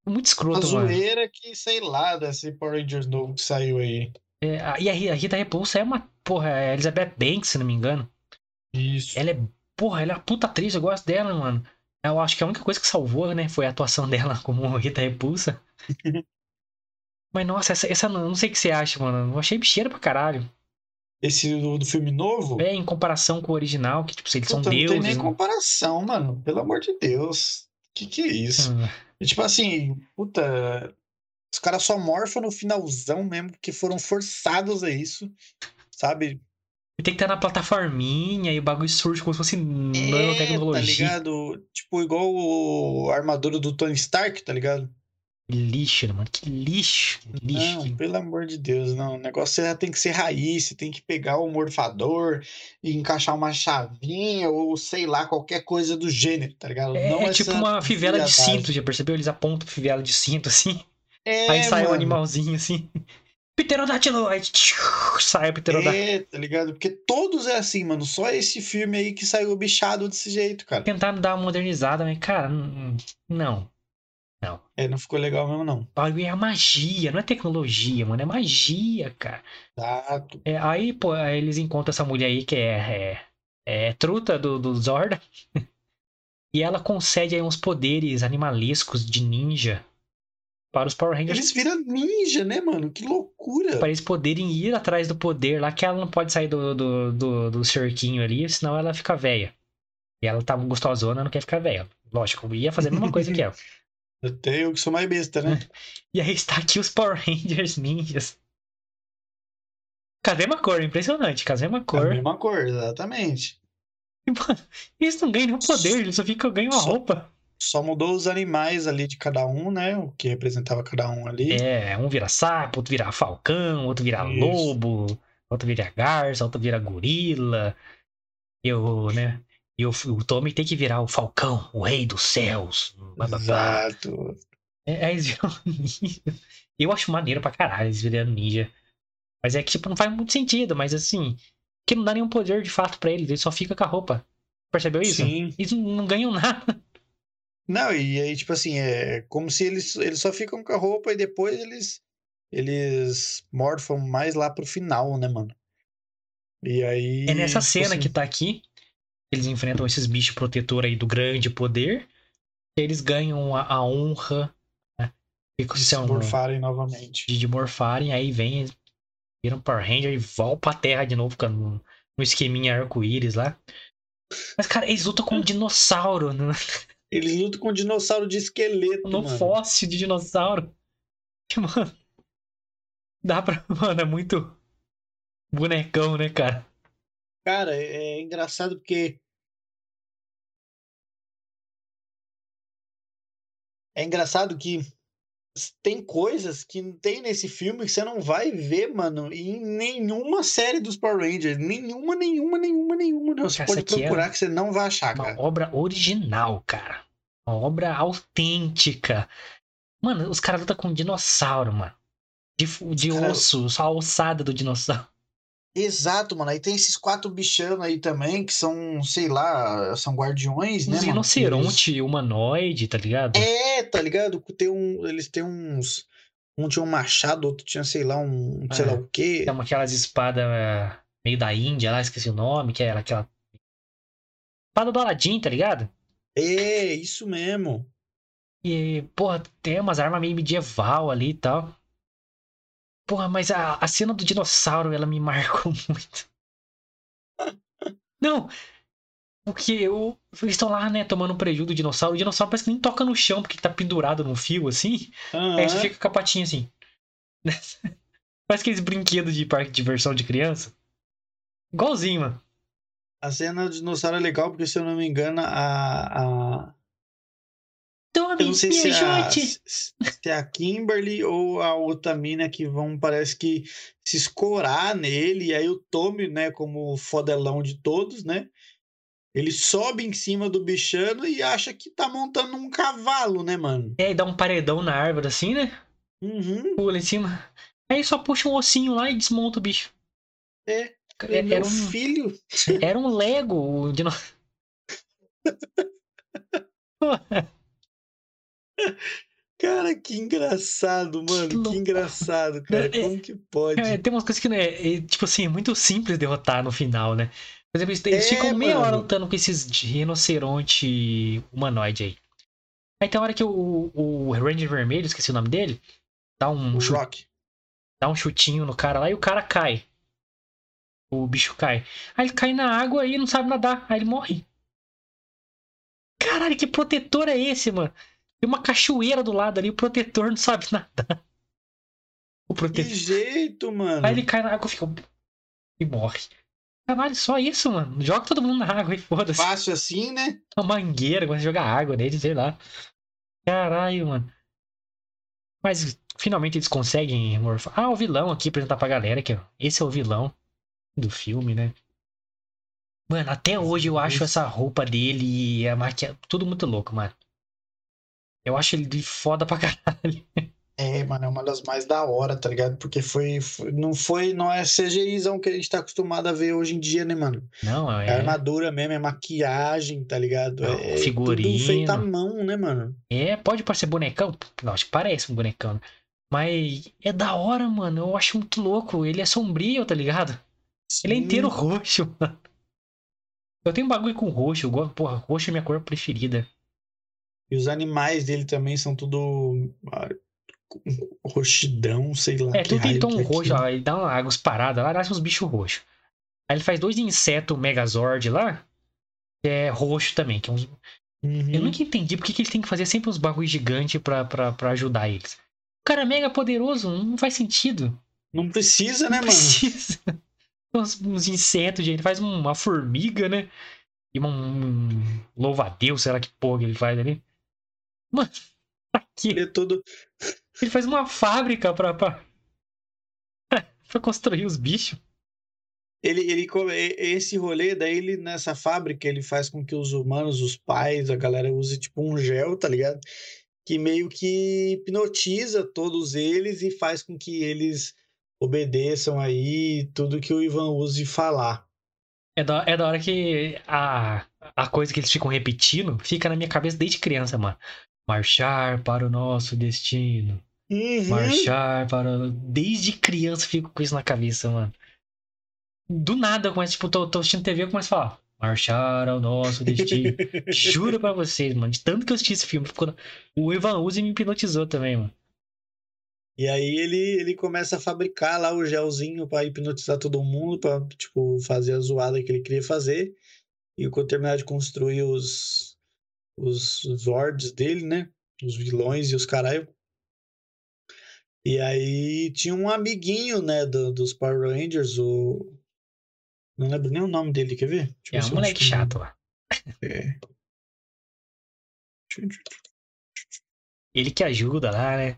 muito escroto, a mano. zoeira que, sei lá, desse Power Rangers novo que saiu aí. É, e a Rita Repulsa é uma, porra, é Elizabeth Banks, se não me engano. Isso. Ela é, porra, ela é uma puta atriz, eu gosto dela, mano. Eu acho que a única coisa que salvou, né, foi a atuação dela como Rita Repulsa. Mas, nossa, essa, essa não sei o que você acha, mano. Eu achei bicheira pra caralho. Esse do, do, filme novo? É, em comparação com o original, que, tipo, eles Puta, são deuses. Não tem nem né? comparação, mano. Pelo amor de Deus. Que que é isso? Hum. E, tipo assim, puta. Os caras só morfam no finalzão mesmo, porque foram forçados a isso, sabe? E tem que estar na plataforminha e o bagulho surge como se fosse é, nanotecnologia. Tá ligado? Tipo, igual o armadura do Tony Stark, tá ligado? Que lixo, mano. Que lixo. Que lixo. Não, pelo amor de Deus, não. O negócio já tem que ser raiz, você tem que pegar o morfador e encaixar uma chavinha ou sei lá, qualquer coisa do gênero, tá ligado? É, não é tipo uma fivela de cinto, já percebeu? Eles apontam fivela de cinto assim. É, aí sai mano. um animalzinho assim. Pterodátilo! Aí sai o pterodátilo. É, tá ligado? Porque todos é assim, mano. Só esse filme aí que saiu bichado desse jeito, cara. Tentaram dar uma modernizada, mas, cara, não. Não. É, não ficou legal mesmo, não. Bagulho é magia, não é tecnologia, mano. É magia, cara. Exato. É, aí, pô, aí eles encontram essa mulher aí que é, é, é truta do, do Zorda. e ela concede aí uns poderes animalescos de ninja para os Power Rangers. Eles viram ninja, né, mano? Que loucura. Para eles poderem ir atrás do poder lá, que ela não pode sair do, do, do, do cerquinho ali, senão ela fica velha. E ela tá gostosona, não quer ficar velha. Lógico, ia fazer a mesma coisa que ela. Até eu que sou mais besta, né? E aí está aqui os Power Rangers ninjas. Mesma cor, impressionante. Com a mesma cor. Mesma cor, exatamente. E, mano, eles não ganham nenhum poder, eles só ficam ganham a roupa. Só mudou os animais ali de cada um, né? O que representava cada um ali. É, um vira sapo, outro vira falcão, outro vira Isso. lobo, outro vira garça, outro vira gorila. Eu, né? E o, o Tommy tem que virar o Falcão, o rei dos céus. Exato. É, aí eles viram ninja. Eu acho maneiro pra caralho eles virando ninja. Mas é que, tipo, não faz muito sentido, mas assim, que não dá nenhum poder de fato para eles, ele só fica com a roupa. Percebeu isso? Sim. Eles não ganham nada. Não, e aí, tipo assim, é como se eles, eles só ficam com a roupa e depois eles eles morfam mais lá pro final, né, mano? E aí. É nessa tipo cena assim, que tá aqui, eles enfrentam esses bichos protetor aí do grande poder. Eles ganham a, a honra né? de se morfarem novamente. De, de morfarem, aí vem, viram Power Ranger e voltam pra terra de novo, no, no esqueminha arco-íris lá. Mas, cara, eles lutam com um dinossauro. Né? Eles lutam com um dinossauro de esqueleto. No mano. fóssil de dinossauro. Mano, dá pra. Mano, é muito bonecão, né, cara? Cara, é, é engraçado porque. É engraçado que tem coisas que tem nesse filme que você não vai ver, mano, em nenhuma série dos Power Rangers. Nenhuma, nenhuma, nenhuma, nenhuma. Não. Você pode procurar é que você não vai achar, uma cara. obra original, cara. Uma obra autêntica. Mano, os caras lutam com um dinossauro, mano. De, de cara... osso, só a alçada do dinossauro. Exato, mano. Aí tem esses quatro bichanos aí também, que são, sei lá, são guardiões, né? Um rinoceronte eles... humanoide, tá ligado? É, tá ligado? Tem um, eles têm uns. Um tinha um machado, outro tinha, sei lá, um. sei lá é. o quê. Tem aquelas espadas é, meio da Índia lá, esqueci o nome, que era aquela. Espada do Aladdin, tá ligado? É, isso mesmo. E, porra, tem umas armas meio medieval ali e tal. Porra, mas a, a cena do dinossauro, ela me marcou muito. Não, porque eu, eles estão lá, né, tomando um prejuízo do dinossauro. O dinossauro parece que nem toca no chão, porque tá pendurado num fio, assim. Uhum. Aí você fica com a patinha assim. parece aqueles brinquedos de parque de diversão de criança. Igualzinho, mano. A cena do dinossauro é legal, porque se eu não me engano, a, a, Tome, eu não sei se é, a, se é a Kimberly ou a outra mina que vão, parece que se escorar nele, e aí o Tommy, né, como fodelão de todos, né, ele sobe em cima do bichano e acha que tá montando um cavalo, né, mano? É, e dá um paredão na árvore assim, né? Uhum. Pula em cima. Aí só puxa um ossinho lá e desmonta o bicho. É, é era um filho. Era um Lego, o dinossauro. Cara, que engraçado, mano. Que, que engraçado, cara. É, Como que pode? É, tem umas coisas que, né, é, tipo assim, é muito simples derrotar no final, né? Por exemplo, eles é, ficam meia mano. hora lutando com esses rinoceronte humanoide aí. Aí tem uma hora que o, o Ranger Vermelho, esqueci o nome dele, dá um, o Rock. dá um chutinho no cara lá e o cara cai. O bicho cai. Aí ele cai na água e não sabe nadar. Aí ele morre. Caralho, que protetor é esse, mano? Tem uma cachoeira do lado ali, o protetor não sabe nadar. O protetor. Que jeito, mano. Aí ele cai na água e fica. E morre. Caralho, só isso, mano. Joga todo mundo na água e foda-se. Fácil assim, né? Uma mangueira, começa a jogar água nele, sei lá. Caralho, mano. Mas finalmente eles conseguem morfar. Ah, o vilão aqui apresentar pra galera que esse é o vilão do filme, né? Mano, até hoje eu acho essa roupa dele e a maquiagem. Tudo muito louco, mano. Eu acho ele foda pra caralho. É, mano, é uma das mais da hora, tá ligado? Porque foi, foi, não foi, não é CGIzão que a gente tá acostumado a ver hoje em dia, né, mano? Não, é. É armadura mesmo, é maquiagem, tá ligado? Não, é figurino. tudo feito à mão, né, mano? É, pode parecer bonecão. Não, acho que parece um bonecão. Mas é da hora, mano. Eu acho muito louco. Ele é sombrio, tá ligado? Sim. Ele é inteiro roxo, mano. Eu tenho um bagulho com roxo. Porra, roxo é minha cor preferida. E os animais dele também são tudo ah, roxidão, sei lá. É, tudo tem tom é roxo, ó, ele dá uma águas paradas lá, nasce uns bichos roxos. Aí ele faz dois insetos Megazord lá, que é roxo também, que é uns... Uhum. Eu nunca entendi porque que eles têm que fazer sempre uns bagulhos gigantes pra, pra, pra ajudar eles. O cara é mega poderoso, não faz sentido. Não precisa, né, não mano? Precisa. uns, uns insetos, gente. Ele faz uma formiga, né? E um, um louva-a-Deus, sei lá que porra que ele faz ali. Mano, aqui. Ele é todo. Ele faz uma fábrica pra, pra... pra construir os bichos. Ele, ele, esse rolê, daí ele, nessa fábrica, ele faz com que os humanos, os pais, a galera use tipo um gel, tá ligado? Que meio que hipnotiza todos eles e faz com que eles obedeçam aí tudo que o Ivan use falar. É da, é da hora que a, a coisa que eles ficam repetindo fica na minha cabeça desde criança, mano. Marchar para o nosso destino. Uhum. Marchar para. Desde criança eu fico com isso na cabeça, mano. Do nada eu começo, tipo, tô, tô assistindo TV e começo a falar. Marchar ao nosso destino. Juro pra vocês, mano. De tanto que eu assisti esse filme. Ficou... O Ivan Uzi me hipnotizou também, mano. E aí ele, ele começa a fabricar lá o gelzinho para hipnotizar todo mundo, para tipo, fazer a zoada que ele queria fazer. E quando terminar de construir os, os Zords dele, né? Os vilões e os caralho. E aí tinha um amiguinho, né, do, dos Power Rangers, o. Não lembro nem o nome dele, quer ver? Deixa é um moleque chato lá. É. Ele que ajuda lá, né?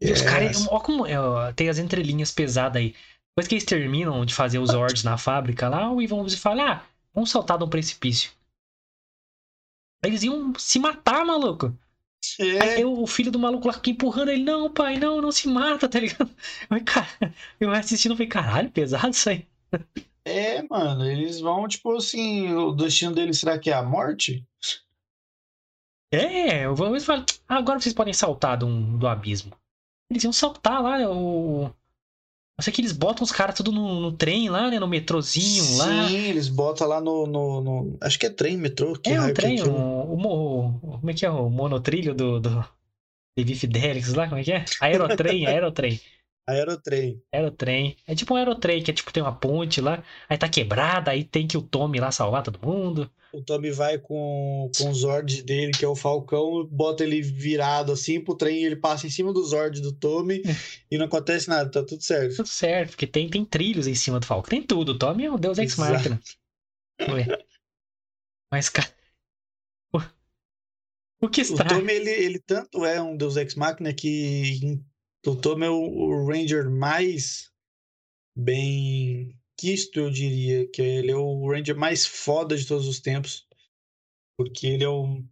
E os caras, ó como ó, tem as entrelinhas pesadas aí. Depois que eles terminam de fazer os ordens na fábrica lá, o Ivan fala, ah, vamos saltar de um precipício. Eles iam se matar, maluco. É. Aí o filho do maluco lá fica empurrando ele, não, pai, não, não se mata, tá ligado? Mas, cara, eu assistindo e falei, caralho, pesado isso aí. É, mano, eles vão, tipo assim, o destino deles será que é a morte? É, o Vamos falar, ah, agora vocês podem saltar do, do abismo. Eles iam saltar lá, o. Eu sei que eles botam os caras tudo no, no, trem lá, né? No metrozinho Sim, lá. Sim, eles botam lá no, no, no, Acho que é trem, metrô. Que é um trem, o, o, o, Como é que é? O monotrilho do. do... Levi Fidelix lá, como é que é? Aerotrem, aerotrem. Aerotrem. Aerotrem. É tipo um aerotrem, que é tipo, tem uma ponte lá, aí tá quebrada, aí tem que o Tommy lá salvar todo mundo. O Tommy vai com, com o Zord dele, que é o Falcão, bota ele virado assim pro trem, ele passa em cima do Zord do Tommy e não acontece nada, tá tudo certo. Tudo certo, porque tem, tem trilhos em cima do Falcão, tem tudo. O Tommy é o Deus Ex Machina. Mas, cara. O, que está. O Tommy, ele, ele tanto é um Deus Ex Machina que o Tom é o, Ranger mais bem quisto, eu diria, que ele é o Ranger mais foda de todos os tempos. Porque ele é o,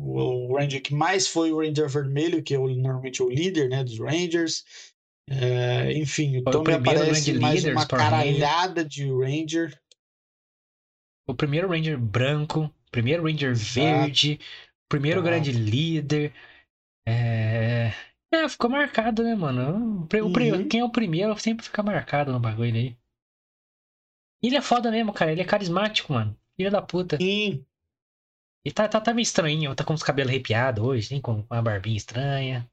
o Ranger que mais foi o Ranger Vermelho, que é o, normalmente o líder né, dos Rangers. É, enfim, o Tom aparece mais uma caralhada de Ranger. O primeiro Ranger branco, primeiro Ranger verde, primeiro grande líder. É... É, ficou marcado, né, mano? O, uhum. Quem é o primeiro sempre fica marcado no bagulho aí. Ele é foda mesmo, cara. Ele é carismático, mano. Filho da puta. Sim. E tá, tá, tá meio estranho. Tá com os cabelos arrepiados hoje, hein? Com uma barbinha estranha.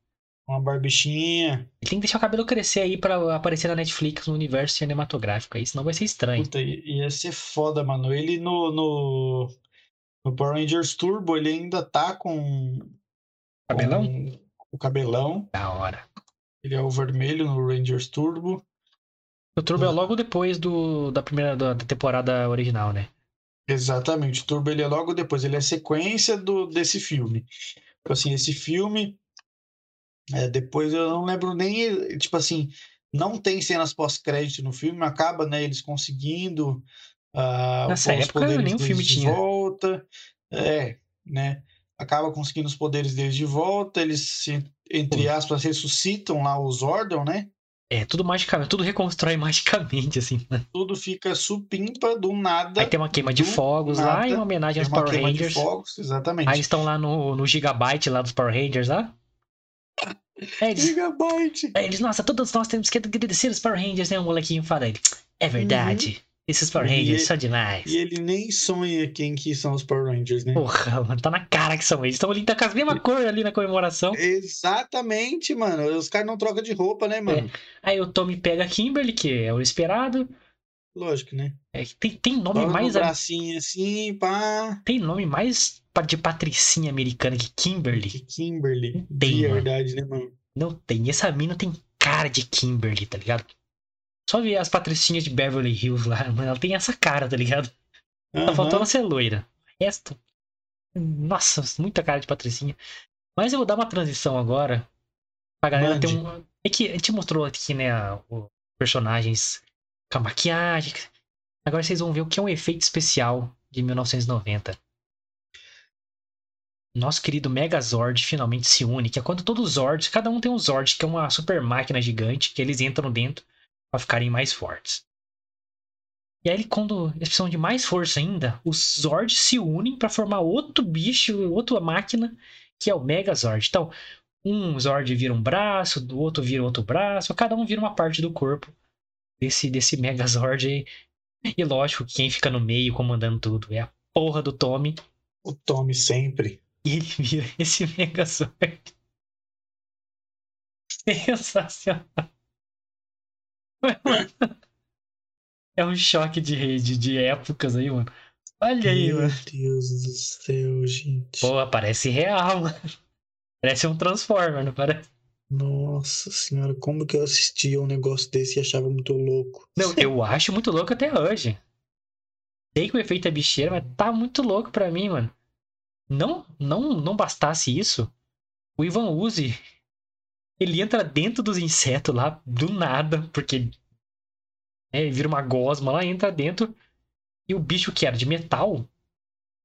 Uma barbichinha. Ele tem que deixar o cabelo crescer aí pra aparecer na Netflix no universo cinematográfico aí, senão vai ser estranho. Puta, ia ser foda, mano. Ele no, no, no Power Rangers Turbo, ele ainda tá com. Cabelão? Com o cabelão. Da hora. Ele é o vermelho no Rangers Turbo. O Turbo é logo depois do, da primeira da, temporada original, né? Exatamente. O Turbo ele é logo depois. Ele é sequência do, desse filme. Tipo assim, esse filme. É, depois eu não lembro nem. Tipo assim, não tem cenas pós-crédito no filme, acaba, né? Eles conseguindo. Uh, Nessa época nem o filme tinha. volta. É, né? Acaba conseguindo os poderes deles de volta, eles, entre aspas, ressuscitam lá os Zordon, né? É, tudo magicamente, tudo reconstrói magicamente, assim, né? Tudo fica supimpa do nada. Aí tem uma queima de fogos nada, lá, em homenagem aos Power Rangers. Fogos, exatamente. Aí eles estão lá no, no Gigabyte lá dos Power Rangers lá. É, eles, Gigabyte! É, eles, nossa, todos nós temos que agradecer os Power Rangers, né? O molequinho fala ele. É verdade. Uhum. Esses Power Rangers são demais. E ele nem sonha quem que são os Power Rangers, né? Porra, mano, tá na cara que são eles. Estão ali, tá com a mesma cor ali na comemoração. Exatamente, mano. Os caras não trocam de roupa, né, mano? É. Aí o Tommy pega a Kimberly, que é o esperado. Lógico, né? É, tem, tem nome mais. Um bracinho assim, pá. Tem nome mais de patricinha americana que Kimberly. Que Kimberly. Tem, de verdade, né, mano? Não tem. Essa mina tem cara de Kimberly, tá ligado? Só ver as patricinhas de Beverly Hills lá, mano, ela tem essa cara, tá ligado? Uhum. Tá faltando ser loira. O resto. Nossa, muita cara de patricinha. Mas eu vou dar uma transição agora. Pra galera ter um. É que a gente mostrou aqui, né, os personagens com a maquiagem. Agora vocês vão ver o que é um efeito especial de 1990. Nosso querido Megazord finalmente se une, que é quando todos os Zords, cada um tem um Zord, que é uma super máquina gigante, que eles entram dentro para ficarem mais fortes. E aí, quando eles precisam de mais força ainda, os Zords se unem para formar outro bicho, outra máquina, que é o Megazord. Então, um Zord vira um braço, do outro vira outro braço, cada um vira uma parte do corpo desse, desse Megazord aí. E lógico, quem fica no meio comandando tudo é a porra do Tommy. O Tommy sempre. E ele vira esse Megazord. Sensacional. É um choque de rede de épocas aí, mano. Olha aí, Meu mano. Meu Deus do céu, gente. Pô, parece real, mano. Parece um Transformer, não parece? Nossa senhora, como que eu assistia um negócio desse e achava muito louco? Não, eu acho muito louco até hoje. Sei que o efeito é bicheira, mas tá muito louco pra mim, mano. Não, não, não bastasse isso, o Ivan Uzi, ele entra dentro dos insetos lá do nada, porque né, ele vira uma gosma lá, entra dentro e o bicho que era de metal,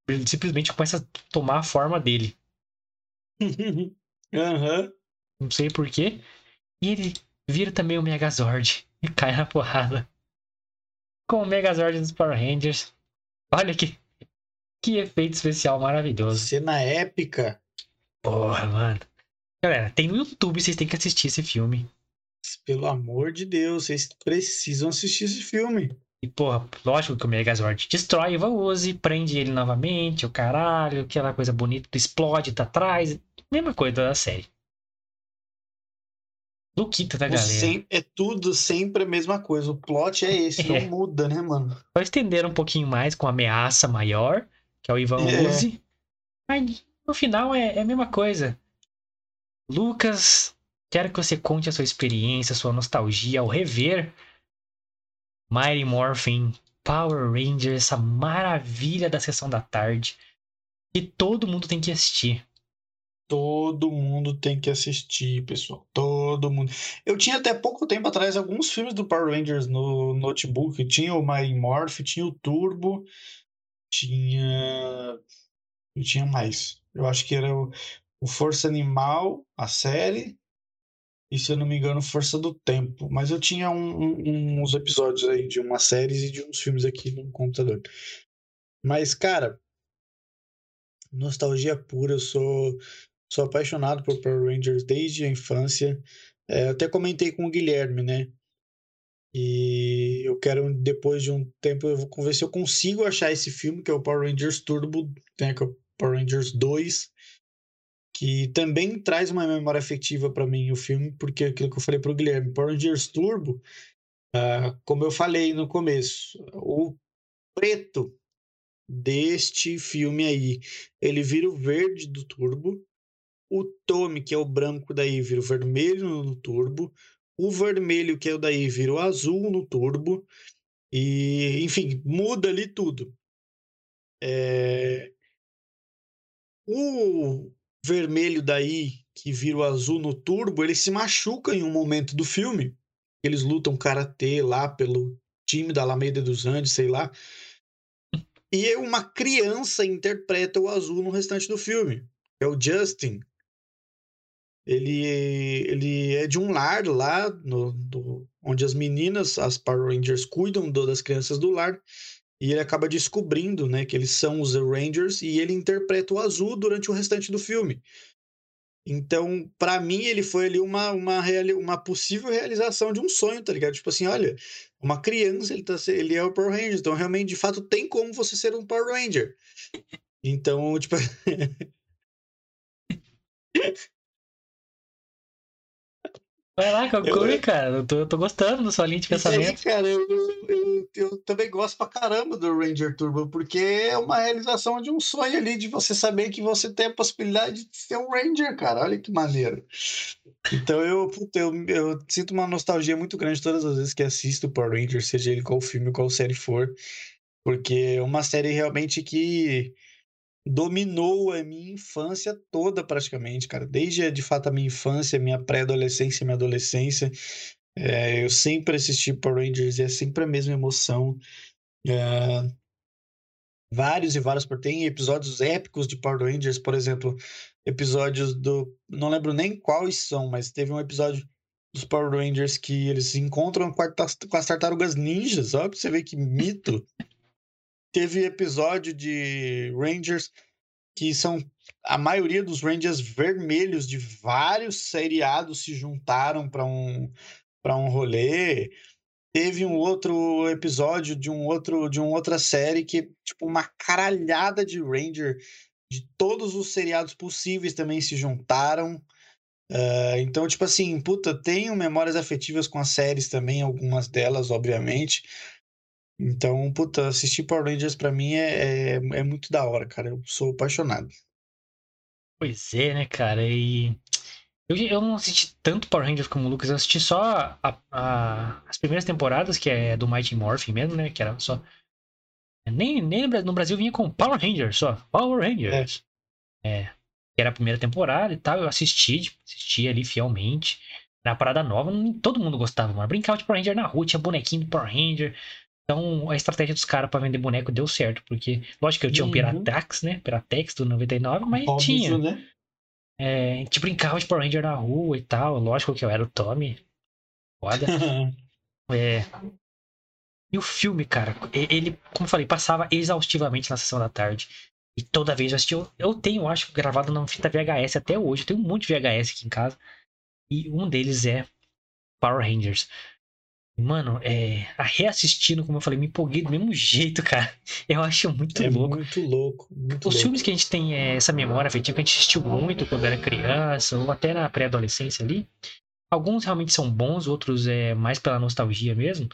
ele simplesmente começa a tomar a forma dele. Uhum. Não sei porquê. E ele vira também o Megazord e cai na porrada. Com o Megazord dos Power Rangers. Olha que, que efeito especial maravilhoso. Cena épica. Porra, mano. Galera, tem no YouTube, vocês têm que assistir esse filme. Pelo amor de Deus, vocês precisam assistir esse filme. E, porra, lógico que o Megazord destrói o Ivan Uzi, prende ele novamente, o caralho, aquela coisa bonita, explode, tá atrás. Mesma coisa da série. Luquita da galera. Sem, é tudo sempre a mesma coisa. O plot é esse, é. não muda, né, mano? Só estender um pouquinho mais com a ameaça maior, que é o Ivan é. Uzi. Mas no final é, é, a mesma coisa. Lucas, quero que você conte a sua experiência, a sua nostalgia ao rever Mighty Morphin Power Rangers, essa maravilha da sessão da tarde. Que todo mundo tem que assistir. Todo mundo tem que assistir, pessoal. Todo mundo. Eu tinha até pouco tempo atrás alguns filmes do Power Rangers no notebook. Tinha o My Morph, tinha o Turbo, tinha. E tinha mais. Eu acho que era o, o Força Animal, a série. E se eu não me engano, Força do Tempo. Mas eu tinha um, um, uns episódios aí de umas séries e de uns filmes aqui no computador. Mas, cara, nostalgia pura. Eu sou Sou apaixonado por Power Rangers desde a infância. É, até comentei com o Guilherme, né? E eu quero, depois de um tempo, eu vou ver se eu consigo achar esse filme, que é o Power Rangers Turbo, né, que é o Power Rangers 2, que também traz uma memória afetiva para mim o filme, porque aquilo que eu falei para o Guilherme, Power Rangers Turbo, uh, como eu falei no começo, o preto deste filme aí, ele vira o verde do Turbo, o Tommy, que é o branco daí, vira o vermelho no turbo. O vermelho, que é o daí, vira o azul no turbo. E, enfim, muda ali tudo. É... O vermelho daí, que vira o azul no turbo, ele se machuca em um momento do filme. Eles lutam karatê lá pelo time da Alameda dos Andes, sei lá. E uma criança interpreta o azul no restante do filme. É o Justin, ele, ele é de um lar lá, no, do, onde as meninas, as Power Rangers, cuidam do, das crianças do lar. E ele acaba descobrindo né, que eles são os Rangers e ele interpreta o azul durante o restante do filme. Então, para mim, ele foi ali uma, uma, uma possível realização de um sonho, tá ligado? Tipo assim, olha, uma criança, ele, tá, ele é o Power Ranger, então realmente, de fato, tem como você ser um Power Ranger. Então, tipo. Vai lá, calcule, eu, cara. Eu tô, eu tô gostando da sua linha de pensamento. Aí, cara, eu, eu, eu, também gosto pra caramba do Ranger Turbo, porque é uma realização de um sonho ali, de você saber que você tem a possibilidade de ser um Ranger, cara. Olha que maneiro. Então eu, puta, eu, eu sinto uma nostalgia muito grande todas as vezes que assisto o Power Ranger, seja ele qual filme, qual série for. Porque é uma série realmente que dominou a minha infância toda praticamente, cara. Desde de fato a minha infância, minha pré-adolescência, minha adolescência, é, eu sempre assisti Power Rangers e é sempre a mesma emoção. É, vários e vários tem episódios épicos de Power Rangers, por exemplo, episódios do não lembro nem quais são, mas teve um episódio dos Power Rangers que eles se encontram com, as tartarugas ninjas, ó, pra você ver que mito. Teve episódio de Rangers que são a maioria dos Rangers vermelhos de vários seriados se juntaram para um para um rolê. Teve um outro episódio de um outro de uma outra série que tipo uma caralhada de Ranger de todos os seriados possíveis também se juntaram. Uh, então, tipo assim, puta, tenho memórias afetivas com as séries também, algumas delas, obviamente. Então, puta, assistir Power Rangers pra mim é, é, é muito da hora, cara. Eu sou apaixonado. Pois é, né, cara? E eu, eu não assisti tanto Power Rangers como o Lucas, eu assisti só a, a, as primeiras temporadas, que é do Mighty Morphin mesmo, né? Que era só. Nem, nem no Brasil vinha com Power Rangers só. Power Rangers. É. é. Que era a primeira temporada e tal. Eu assisti, tipo, assisti ali fielmente. Uma parada nova, todo mundo gostava, mano. Brincava de Power Ranger na rua, tinha bonequinho de Power Ranger. Então, a estratégia dos caras para vender boneco deu certo, porque, lógico que eu tinha um uhum. Piratax, né? Piratex do 99, mas Óbvio, tinha. Né? É, a gente brincava de Power Ranger na rua e tal. Lógico que eu era o Tommy. Foda. é. E o filme, cara, ele, como eu falei, passava exaustivamente na sessão da tarde. E toda vez eu assisti. Eu, eu tenho, acho, gravado na fita VHS até hoje. Eu tenho um monte de VHS aqui em casa. E um deles é Power Rangers. Mano, é, reassistindo, como eu falei, me empolguei do mesmo jeito, cara. Eu acho muito é louco. Muito louco. Muito Os louco. filmes que a gente tem é, essa memória afetiva, que a gente assistiu muito quando era criança, ou até na pré-adolescência ali. Alguns realmente são bons, outros é mais pela nostalgia mesmo.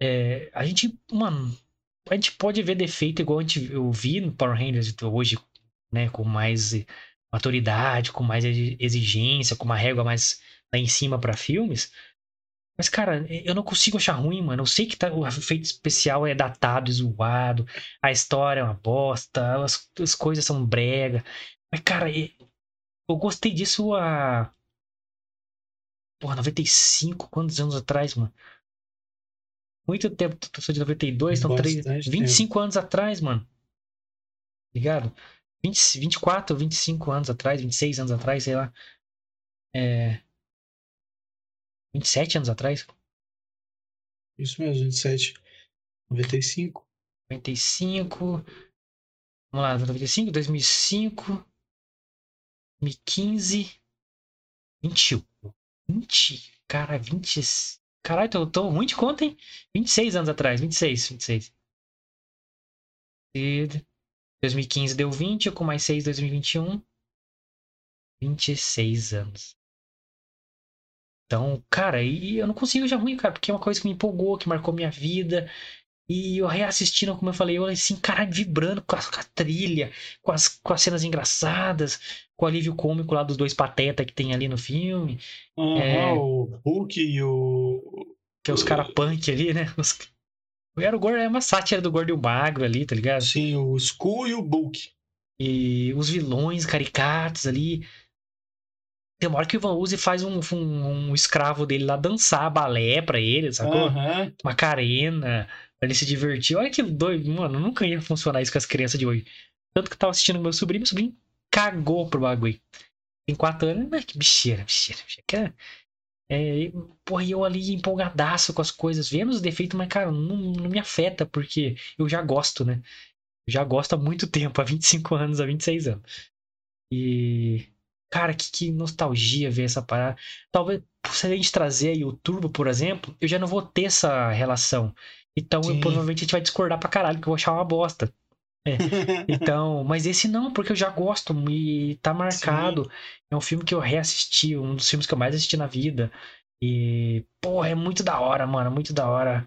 É, a gente, mano, a gente pode ver defeito igual a gente, eu vi no Power Rangers hoje, né, com mais maturidade, com mais exigência, com uma régua mais lá em cima para filmes. Mas, cara, eu não consigo achar ruim, mano. Eu sei que tá, o efeito especial é datado, zoado, a história é uma bosta, as, as coisas são brega. Mas, cara, eu gostei disso há. Porra, 95, quantos anos atrás, mano? Muito tempo, eu sou de 92, então 3, 25 tempo. anos atrás, mano. Ligado? 20, 24, 25 anos atrás, 26 anos atrás, sei lá. É. 27 anos atrás? Isso mesmo, 27. 95. 95. Vamos lá, 95, 2005, 2015, 21. 20, cara, 20. Caralho, tô, tô ruim de conta, hein? 26 anos atrás, 26, 26. E 2015 deu 20, com mais 6, 2021. 26 anos. Então, cara, e eu não consigo já ruim, cara, porque é uma coisa que me empolgou, que marcou minha vida. E eu reassistindo, como eu falei, eu assim, caralho, vibrando com a, com a, trilha, com as, com as cenas engraçadas, com o alívio cômico lá dos dois patetas que tem ali no filme. Uhum, é, o Hulk e o. Que é os caras punk ali, né? Os... Era o gordo, é uma sátira do gordo e o magro ali, tá ligado? Sim, o Skull e o Bulk. E os vilões caricatos ali. Tem uma hora que o Ivan Uzi faz um, um, um, escravo dele lá dançar balé pra ele, sacou? Uhum. Macarena, pra ele se divertir. Olha que doido, mano. Nunca ia funcionar isso com as crianças de hoje. Tanto que eu tava assistindo meu sobrinho, meu sobrinho cagou pro bagulho. Tem quatro anos, mas que bicheira, bicheira, bicheira. É, porra, eu ali empolgadaço com as coisas, vendo os defeitos, mas, cara, não, não me afeta, porque eu já gosto, né? Eu já gosto há muito tempo, há 25 anos, há 26 anos. E Cara, que, que nostalgia ver essa parada. Talvez, se a gente trazer aí o Turbo, por exemplo, eu já não vou ter essa relação. Então, eu, provavelmente a gente vai discordar pra caralho, que eu vou achar uma bosta. É. Então, mas esse não, porque eu já gosto e tá marcado. Sim. É um filme que eu reassisti, um dos filmes que eu mais assisti na vida. E, porra, é muito da hora, mano, muito da hora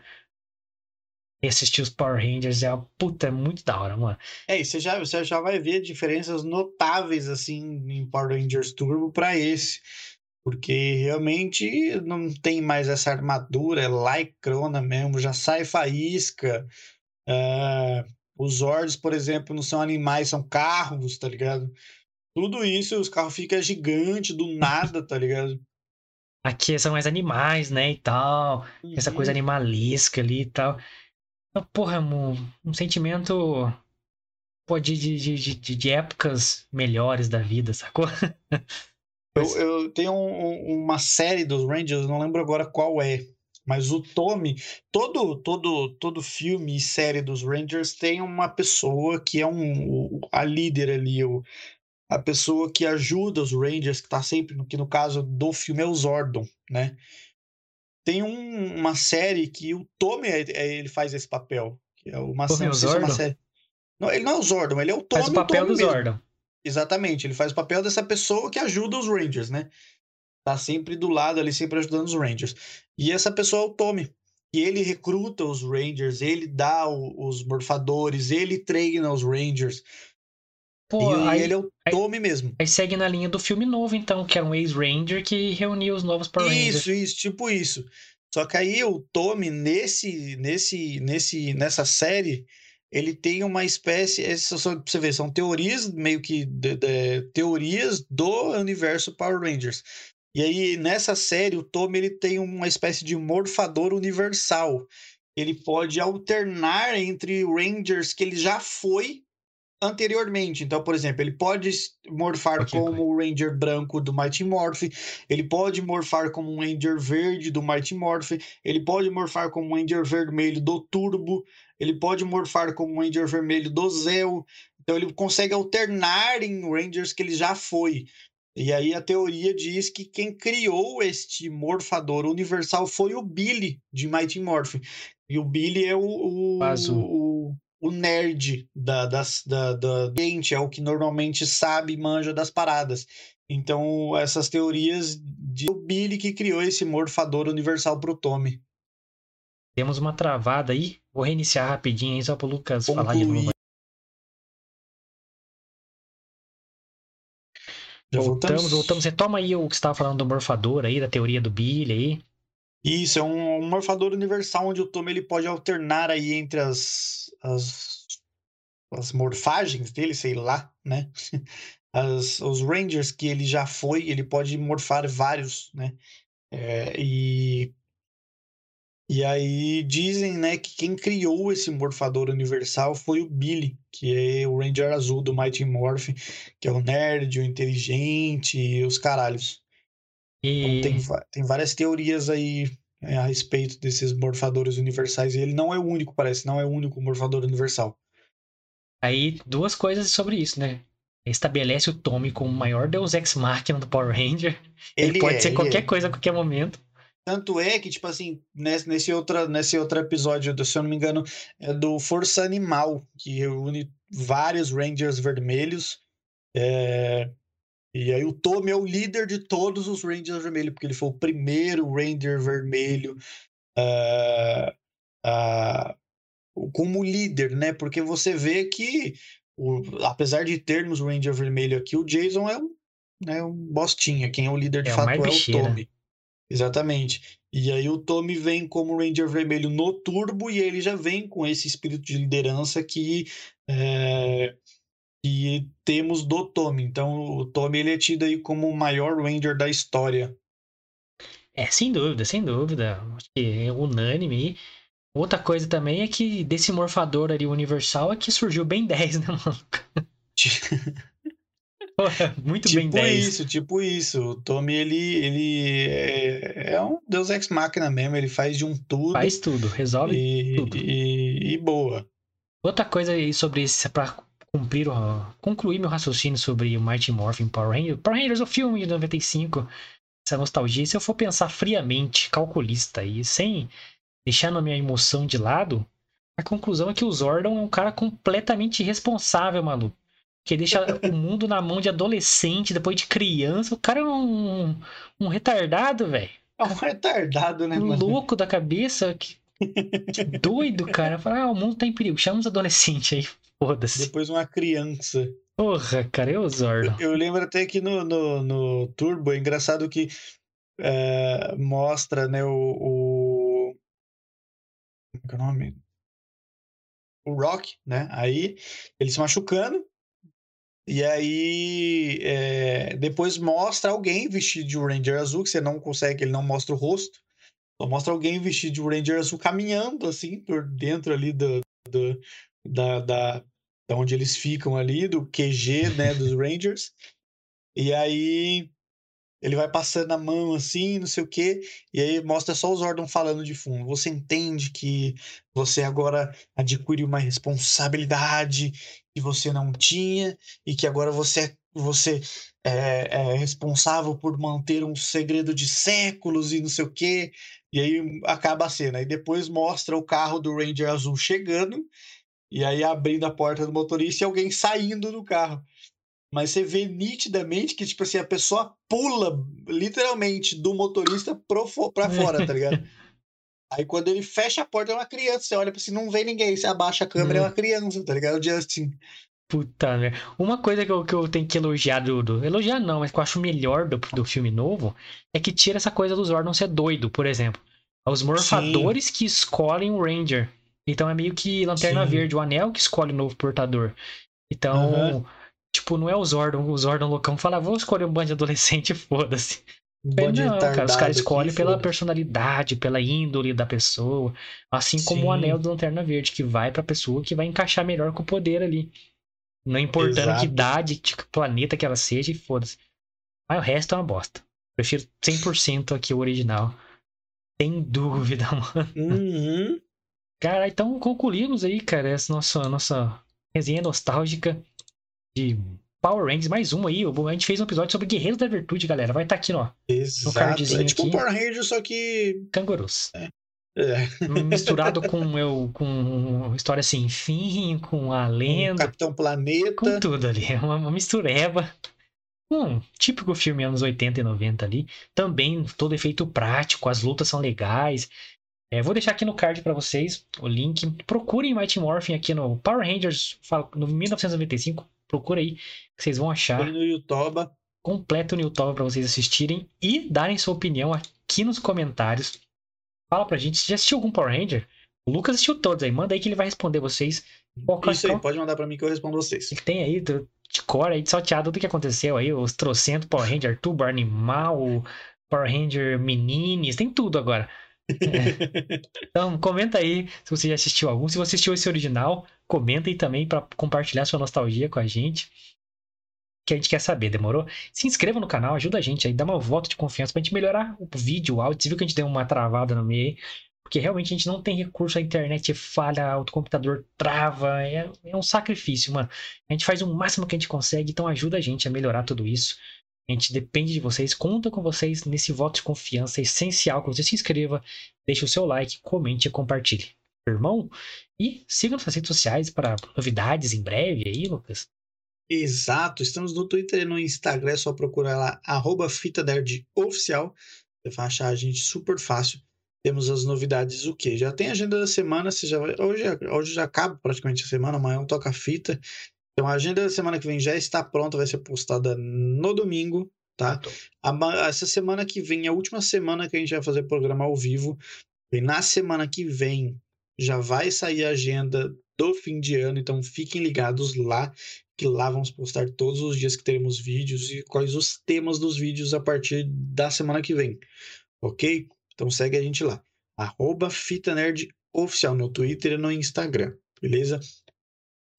e assistir os Power Rangers é uma puta, é muito da hora, mano. É, e você já, você já vai ver diferenças notáveis, assim, em Power Rangers Turbo para esse. Porque realmente não tem mais essa armadura, é lycrona mesmo, já sai faísca. Uh, os Zords, por exemplo, não são animais, são carros, tá ligado? Tudo isso, os carros ficam gigantes do nada, tá ligado? Aqui são mais animais, né, e tal. Uhum. Essa coisa uhum. animalesca ali e tal. Porra, um, um sentimento pô, de, de, de, de, épocas melhores da vida, sacou? eu, eu tenho um, uma série dos Rangers, não lembro agora qual é, mas o Tommy, todo todo todo filme e série dos Rangers tem uma pessoa que é um a líder ali, o, a pessoa que ajuda os Rangers, que tá sempre, que no caso do filme é o Zordon, né? Tem um, uma série que o Tommy é, é, ele faz esse papel. Que é uma, Tommy não, é uma série. Não, ele não é o Zordon, ele é o Tommy. Faz o papel do mesmo. Zordon. Exatamente, ele faz o papel dessa pessoa que ajuda os Rangers, né? Tá sempre do lado ali, sempre ajudando os Rangers. E essa pessoa é o Tommy. E ele recruta os Rangers, ele dá o, os morfadores, ele treina os Rangers. Pô, e aí, ele é o Tommy mesmo. Aí segue na linha do filme novo, então, que era um ex-Ranger que reunia os novos Power Rangers. Isso, isso, tipo isso. Só que aí o Tommy, nesse, nesse, nesse, nessa série, ele tem uma espécie. Essas, pra você ver, são teorias meio que. De, de, teorias do universo Power Rangers. E aí, nessa série, o Tommy ele tem uma espécie de morfador universal. Ele pode alternar entre Rangers que ele já foi anteriormente. Então, por exemplo, ele pode morfar como o Ranger branco do Mighty Morph, ele pode morfar como um Ranger verde do Mighty Morph, ele pode morfar como um Ranger vermelho do Turbo, ele pode morfar como um Ranger vermelho do Zeo. Então ele consegue alternar em Rangers que ele já foi. E aí a teoria diz que quem criou este morfador universal foi o Billy de Mighty Morph. E o Billy é o, o, o, o nerd da, das, da, da gente, é o que normalmente sabe e manja das paradas. Então, essas teorias de o Billy que criou esse morfador universal pro Tommy. Temos uma travada aí. Vou reiniciar rapidinho aí só pro Lucas Concluir. falar de novo. Já voltamos, voltamos. voltamos. Retoma aí o que você estava falando do morfador aí, da teoria do Billy aí. Isso, é um, um morfador universal onde o Tommy ele pode alternar aí entre as, as, as morfagens dele, sei lá, né? As, os Rangers que ele já foi, ele pode morfar vários, né? É, e, e aí dizem, né, que quem criou esse morfador universal foi o Billy, que é o Ranger azul do Mighty Morph, que é o nerd, o inteligente e os caralhos. E... Então tem, tem várias teorias aí é, a respeito desses morfadores universais. E ele não é o único, parece, não é o único morfador universal. Aí, duas coisas sobre isso, né? Estabelece o Tommy como o maior Deus Ex Machina do Power Ranger. Ele, ele pode é, ser qualquer é. coisa a qualquer momento. Tanto é que, tipo assim, nesse, nesse, outra, nesse outro episódio, se eu não me engano, é do Força Animal, que reúne vários Rangers vermelhos. É, e aí o Tommy é o líder de todos os Rangers vermelhos, porque ele foi o primeiro Ranger vermelho uh, uh, como líder, né? Porque você vê que, o, apesar de termos o Ranger vermelho aqui, o Jason é um, né, um bostinha. Quem é o líder de é fato é o Tommy. Exatamente. E aí o Tommy vem como Ranger Vermelho no Turbo e ele já vem com esse espírito de liderança que é, que temos do Tommy. Então, o Tommy ele é tido aí como o maior Ranger da história. É, sem dúvida, sem dúvida. Acho que é unânime. Outra coisa também é que desse morfador ali universal é que surgiu bem 10, né, mano? muito tipo bem 10. isso, tipo isso. O Tommy, ele, ele é, é um deus ex máquina mesmo, ele faz de um tudo. Faz tudo, resolve e, tudo. E, e boa. Outra coisa aí sobre isso, pra cumprir o, concluir meu raciocínio sobre o Mighty Morphin Power Rangers. Power Rangers, o filme de 95, essa nostalgia, se eu for pensar friamente, calculista e sem deixar a minha emoção de lado, a conclusão é que o Zordon é um cara completamente irresponsável, maluco. Que deixa o mundo na mão de adolescente, depois de criança. O cara é um, um retardado, velho. É um retardado, né, um mano? louco da cabeça. Que, que doido, cara. Fala, ah, o mundo tá em perigo. Chama os adolescentes aí. Foda-se. Depois uma criança. Porra, cara, eu Zordon. Eu, eu lembro até que no, no, no Turbo, é engraçado que é, mostra, né, o, o... Como é que é o nome? O Rock, né? Aí, ele se machucando, e aí, é, depois mostra alguém vestido de Ranger azul, que você não consegue, ele não mostra o rosto. Só mostra alguém vestido de Ranger azul caminhando, assim, por dentro ali do, do da, da, da onde eles ficam ali, do QG, né, dos Rangers. E aí ele vai passando a mão assim, não sei o quê, e aí mostra só os Zordon falando de fundo. Você entende que você agora adquiriu uma responsabilidade que você não tinha, e que agora você, você é, é responsável por manter um segredo de séculos e não sei o quê. E aí acaba a cena. E depois mostra o carro do Ranger Azul chegando, e aí abrindo a porta do motorista e alguém saindo do carro mas você vê nitidamente que, tipo assim, a pessoa pula literalmente do motorista pro, pra fora, tá ligado? Aí quando ele fecha a porta é uma criança, você olha pra assim, não vê ninguém, você abaixa a câmera, é uma criança, tá ligado? O Justin. Puta, né? Uma coisa que eu, que eu tenho que elogiar do, do, Elogiar não, mas que eu acho melhor do, do filme novo é que tira essa coisa dos Zordon ser doido, por exemplo. Os morfadores Sim. que escolhem o Ranger. Então é meio que Lanterna Sim. Verde, o anel que escolhe o novo portador. Então, uhum. Tipo, não é o Zordon, o Zordon loucão fala, vou escolher um bando de adolescente foda-se. Um não, cara, os caras escolhem pela personalidade, pela índole da pessoa. Assim Sim. como o anel do Lanterna Verde, que vai pra pessoa que vai encaixar melhor com o poder ali. Não importando Exato. que idade, que planeta que ela seja, e foda-se. Mas o resto é uma bosta. Prefiro 100% aqui o original. Sem dúvida, mano. Uhum. Cara, então concluímos aí, cara, essa nossa, nossa resenha nostálgica de Power Rangers, mais um aí. A gente fez um episódio sobre Guerreiros da Virtude, galera. Vai estar tá aqui, ó. Exato. É tipo aqui. Power Rangers, só que. Cangurus. É. É. Misturado com eu com história sem fim, com a lenda. Capitão Planeta. Com tudo ali. Uma, uma mistureba. Um típico filme anos 80 e 90 ali. Também todo efeito prático, as lutas são legais. É, vou deixar aqui no card para vocês o link. Procurem Mighty Morphin aqui no Power Rangers no 1995 Procura aí, que vocês vão achar. Foi no YouTube. Completo no YouTube para vocês assistirem e darem sua opinião aqui nos comentários. Fala pra gente, você já assistiu algum Power Ranger? O Lucas assistiu todos aí, manda aí que ele vai responder vocês. Isso aí, pode mandar para mim que eu respondo vocês. Tem aí, de cor aí, salteado do que aconteceu aí, os trocentos Power Ranger, Tubo Animal, Power Ranger Menines, tem tudo agora. É. Então, comenta aí se você já assistiu algum. Se você assistiu esse original, comenta aí também para compartilhar sua nostalgia com a gente. Que a gente quer saber, demorou? Se inscreva no canal, ajuda a gente aí, dá uma voto de confiança pra gente melhorar o vídeo, o áudio. Você viu que a gente deu uma travada no meio porque realmente a gente não tem recurso, a internet falha, o computador trava, é, é um sacrifício, mano. A gente faz o máximo que a gente consegue, então ajuda a gente a melhorar tudo isso. Gente depende de vocês, conta com vocês nesse voto de confiança. Essencial que você se inscreva, deixe o seu like, comente e compartilhe. Irmão? E siga nossas redes sociais para novidades em breve aí, Lucas. Exato, estamos no Twitter e no Instagram, é só procurar lá, arroba Fita Oficial. Você vai achar a gente super fácil. Temos as novidades, o que? Já tem agenda da semana, você já vai, hoje, hoje já acaba praticamente a semana, amanhã toca fita. Então a agenda da semana que vem já está pronta, vai ser postada no domingo, tá? A, essa semana que vem, a última semana que a gente vai fazer programa ao vivo. E na semana que vem já vai sair a agenda do fim de ano, então fiquem ligados lá, que lá vamos postar todos os dias que teremos vídeos e quais os temas dos vídeos a partir da semana que vem, ok? Então segue a gente lá, arroba Fita Nerd Oficial no Twitter e no Instagram, beleza?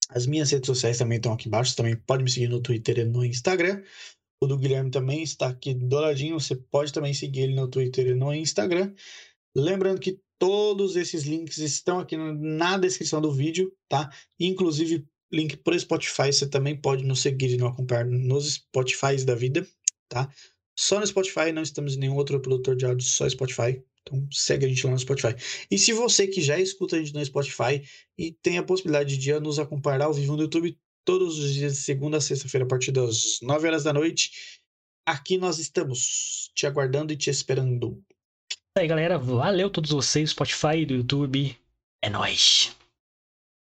As minhas redes sociais também estão aqui embaixo. Você também pode me seguir no Twitter e no Instagram. O do Guilherme também está aqui do ladinho. Você pode também seguir ele no Twitter e no Instagram. Lembrando que todos esses links estão aqui na descrição do vídeo, tá? Inclusive, link para o Spotify. Você também pode nos seguir e nos acompanhar nos Spotify da vida, tá? Só no Spotify, não estamos em nenhum outro produtor de áudio, só Spotify. Então segue a gente lá no Spotify. E se você que já escuta a gente no Spotify e tem a possibilidade de nos acompanhar ao vivo no YouTube todos os dias de segunda a sexta-feira a partir das 9 horas da noite, aqui nós estamos te aguardando e te esperando. aí, galera, valeu todos vocês, Spotify, do YouTube. É nóis.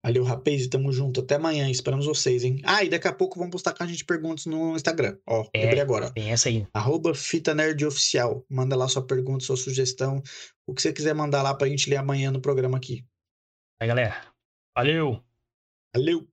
Valeu, rapaz, tamo junto. Até amanhã, esperamos vocês, hein? Ah, e daqui a pouco vamos postar com a gente perguntas no Instagram. Ó, é, lembrei agora. Tem essa aí. Arroba Fita Nerd Oficial. Manda lá sua pergunta, sua sugestão. O que você quiser mandar lá pra gente ler amanhã no programa aqui. Aí, galera. Valeu! Valeu!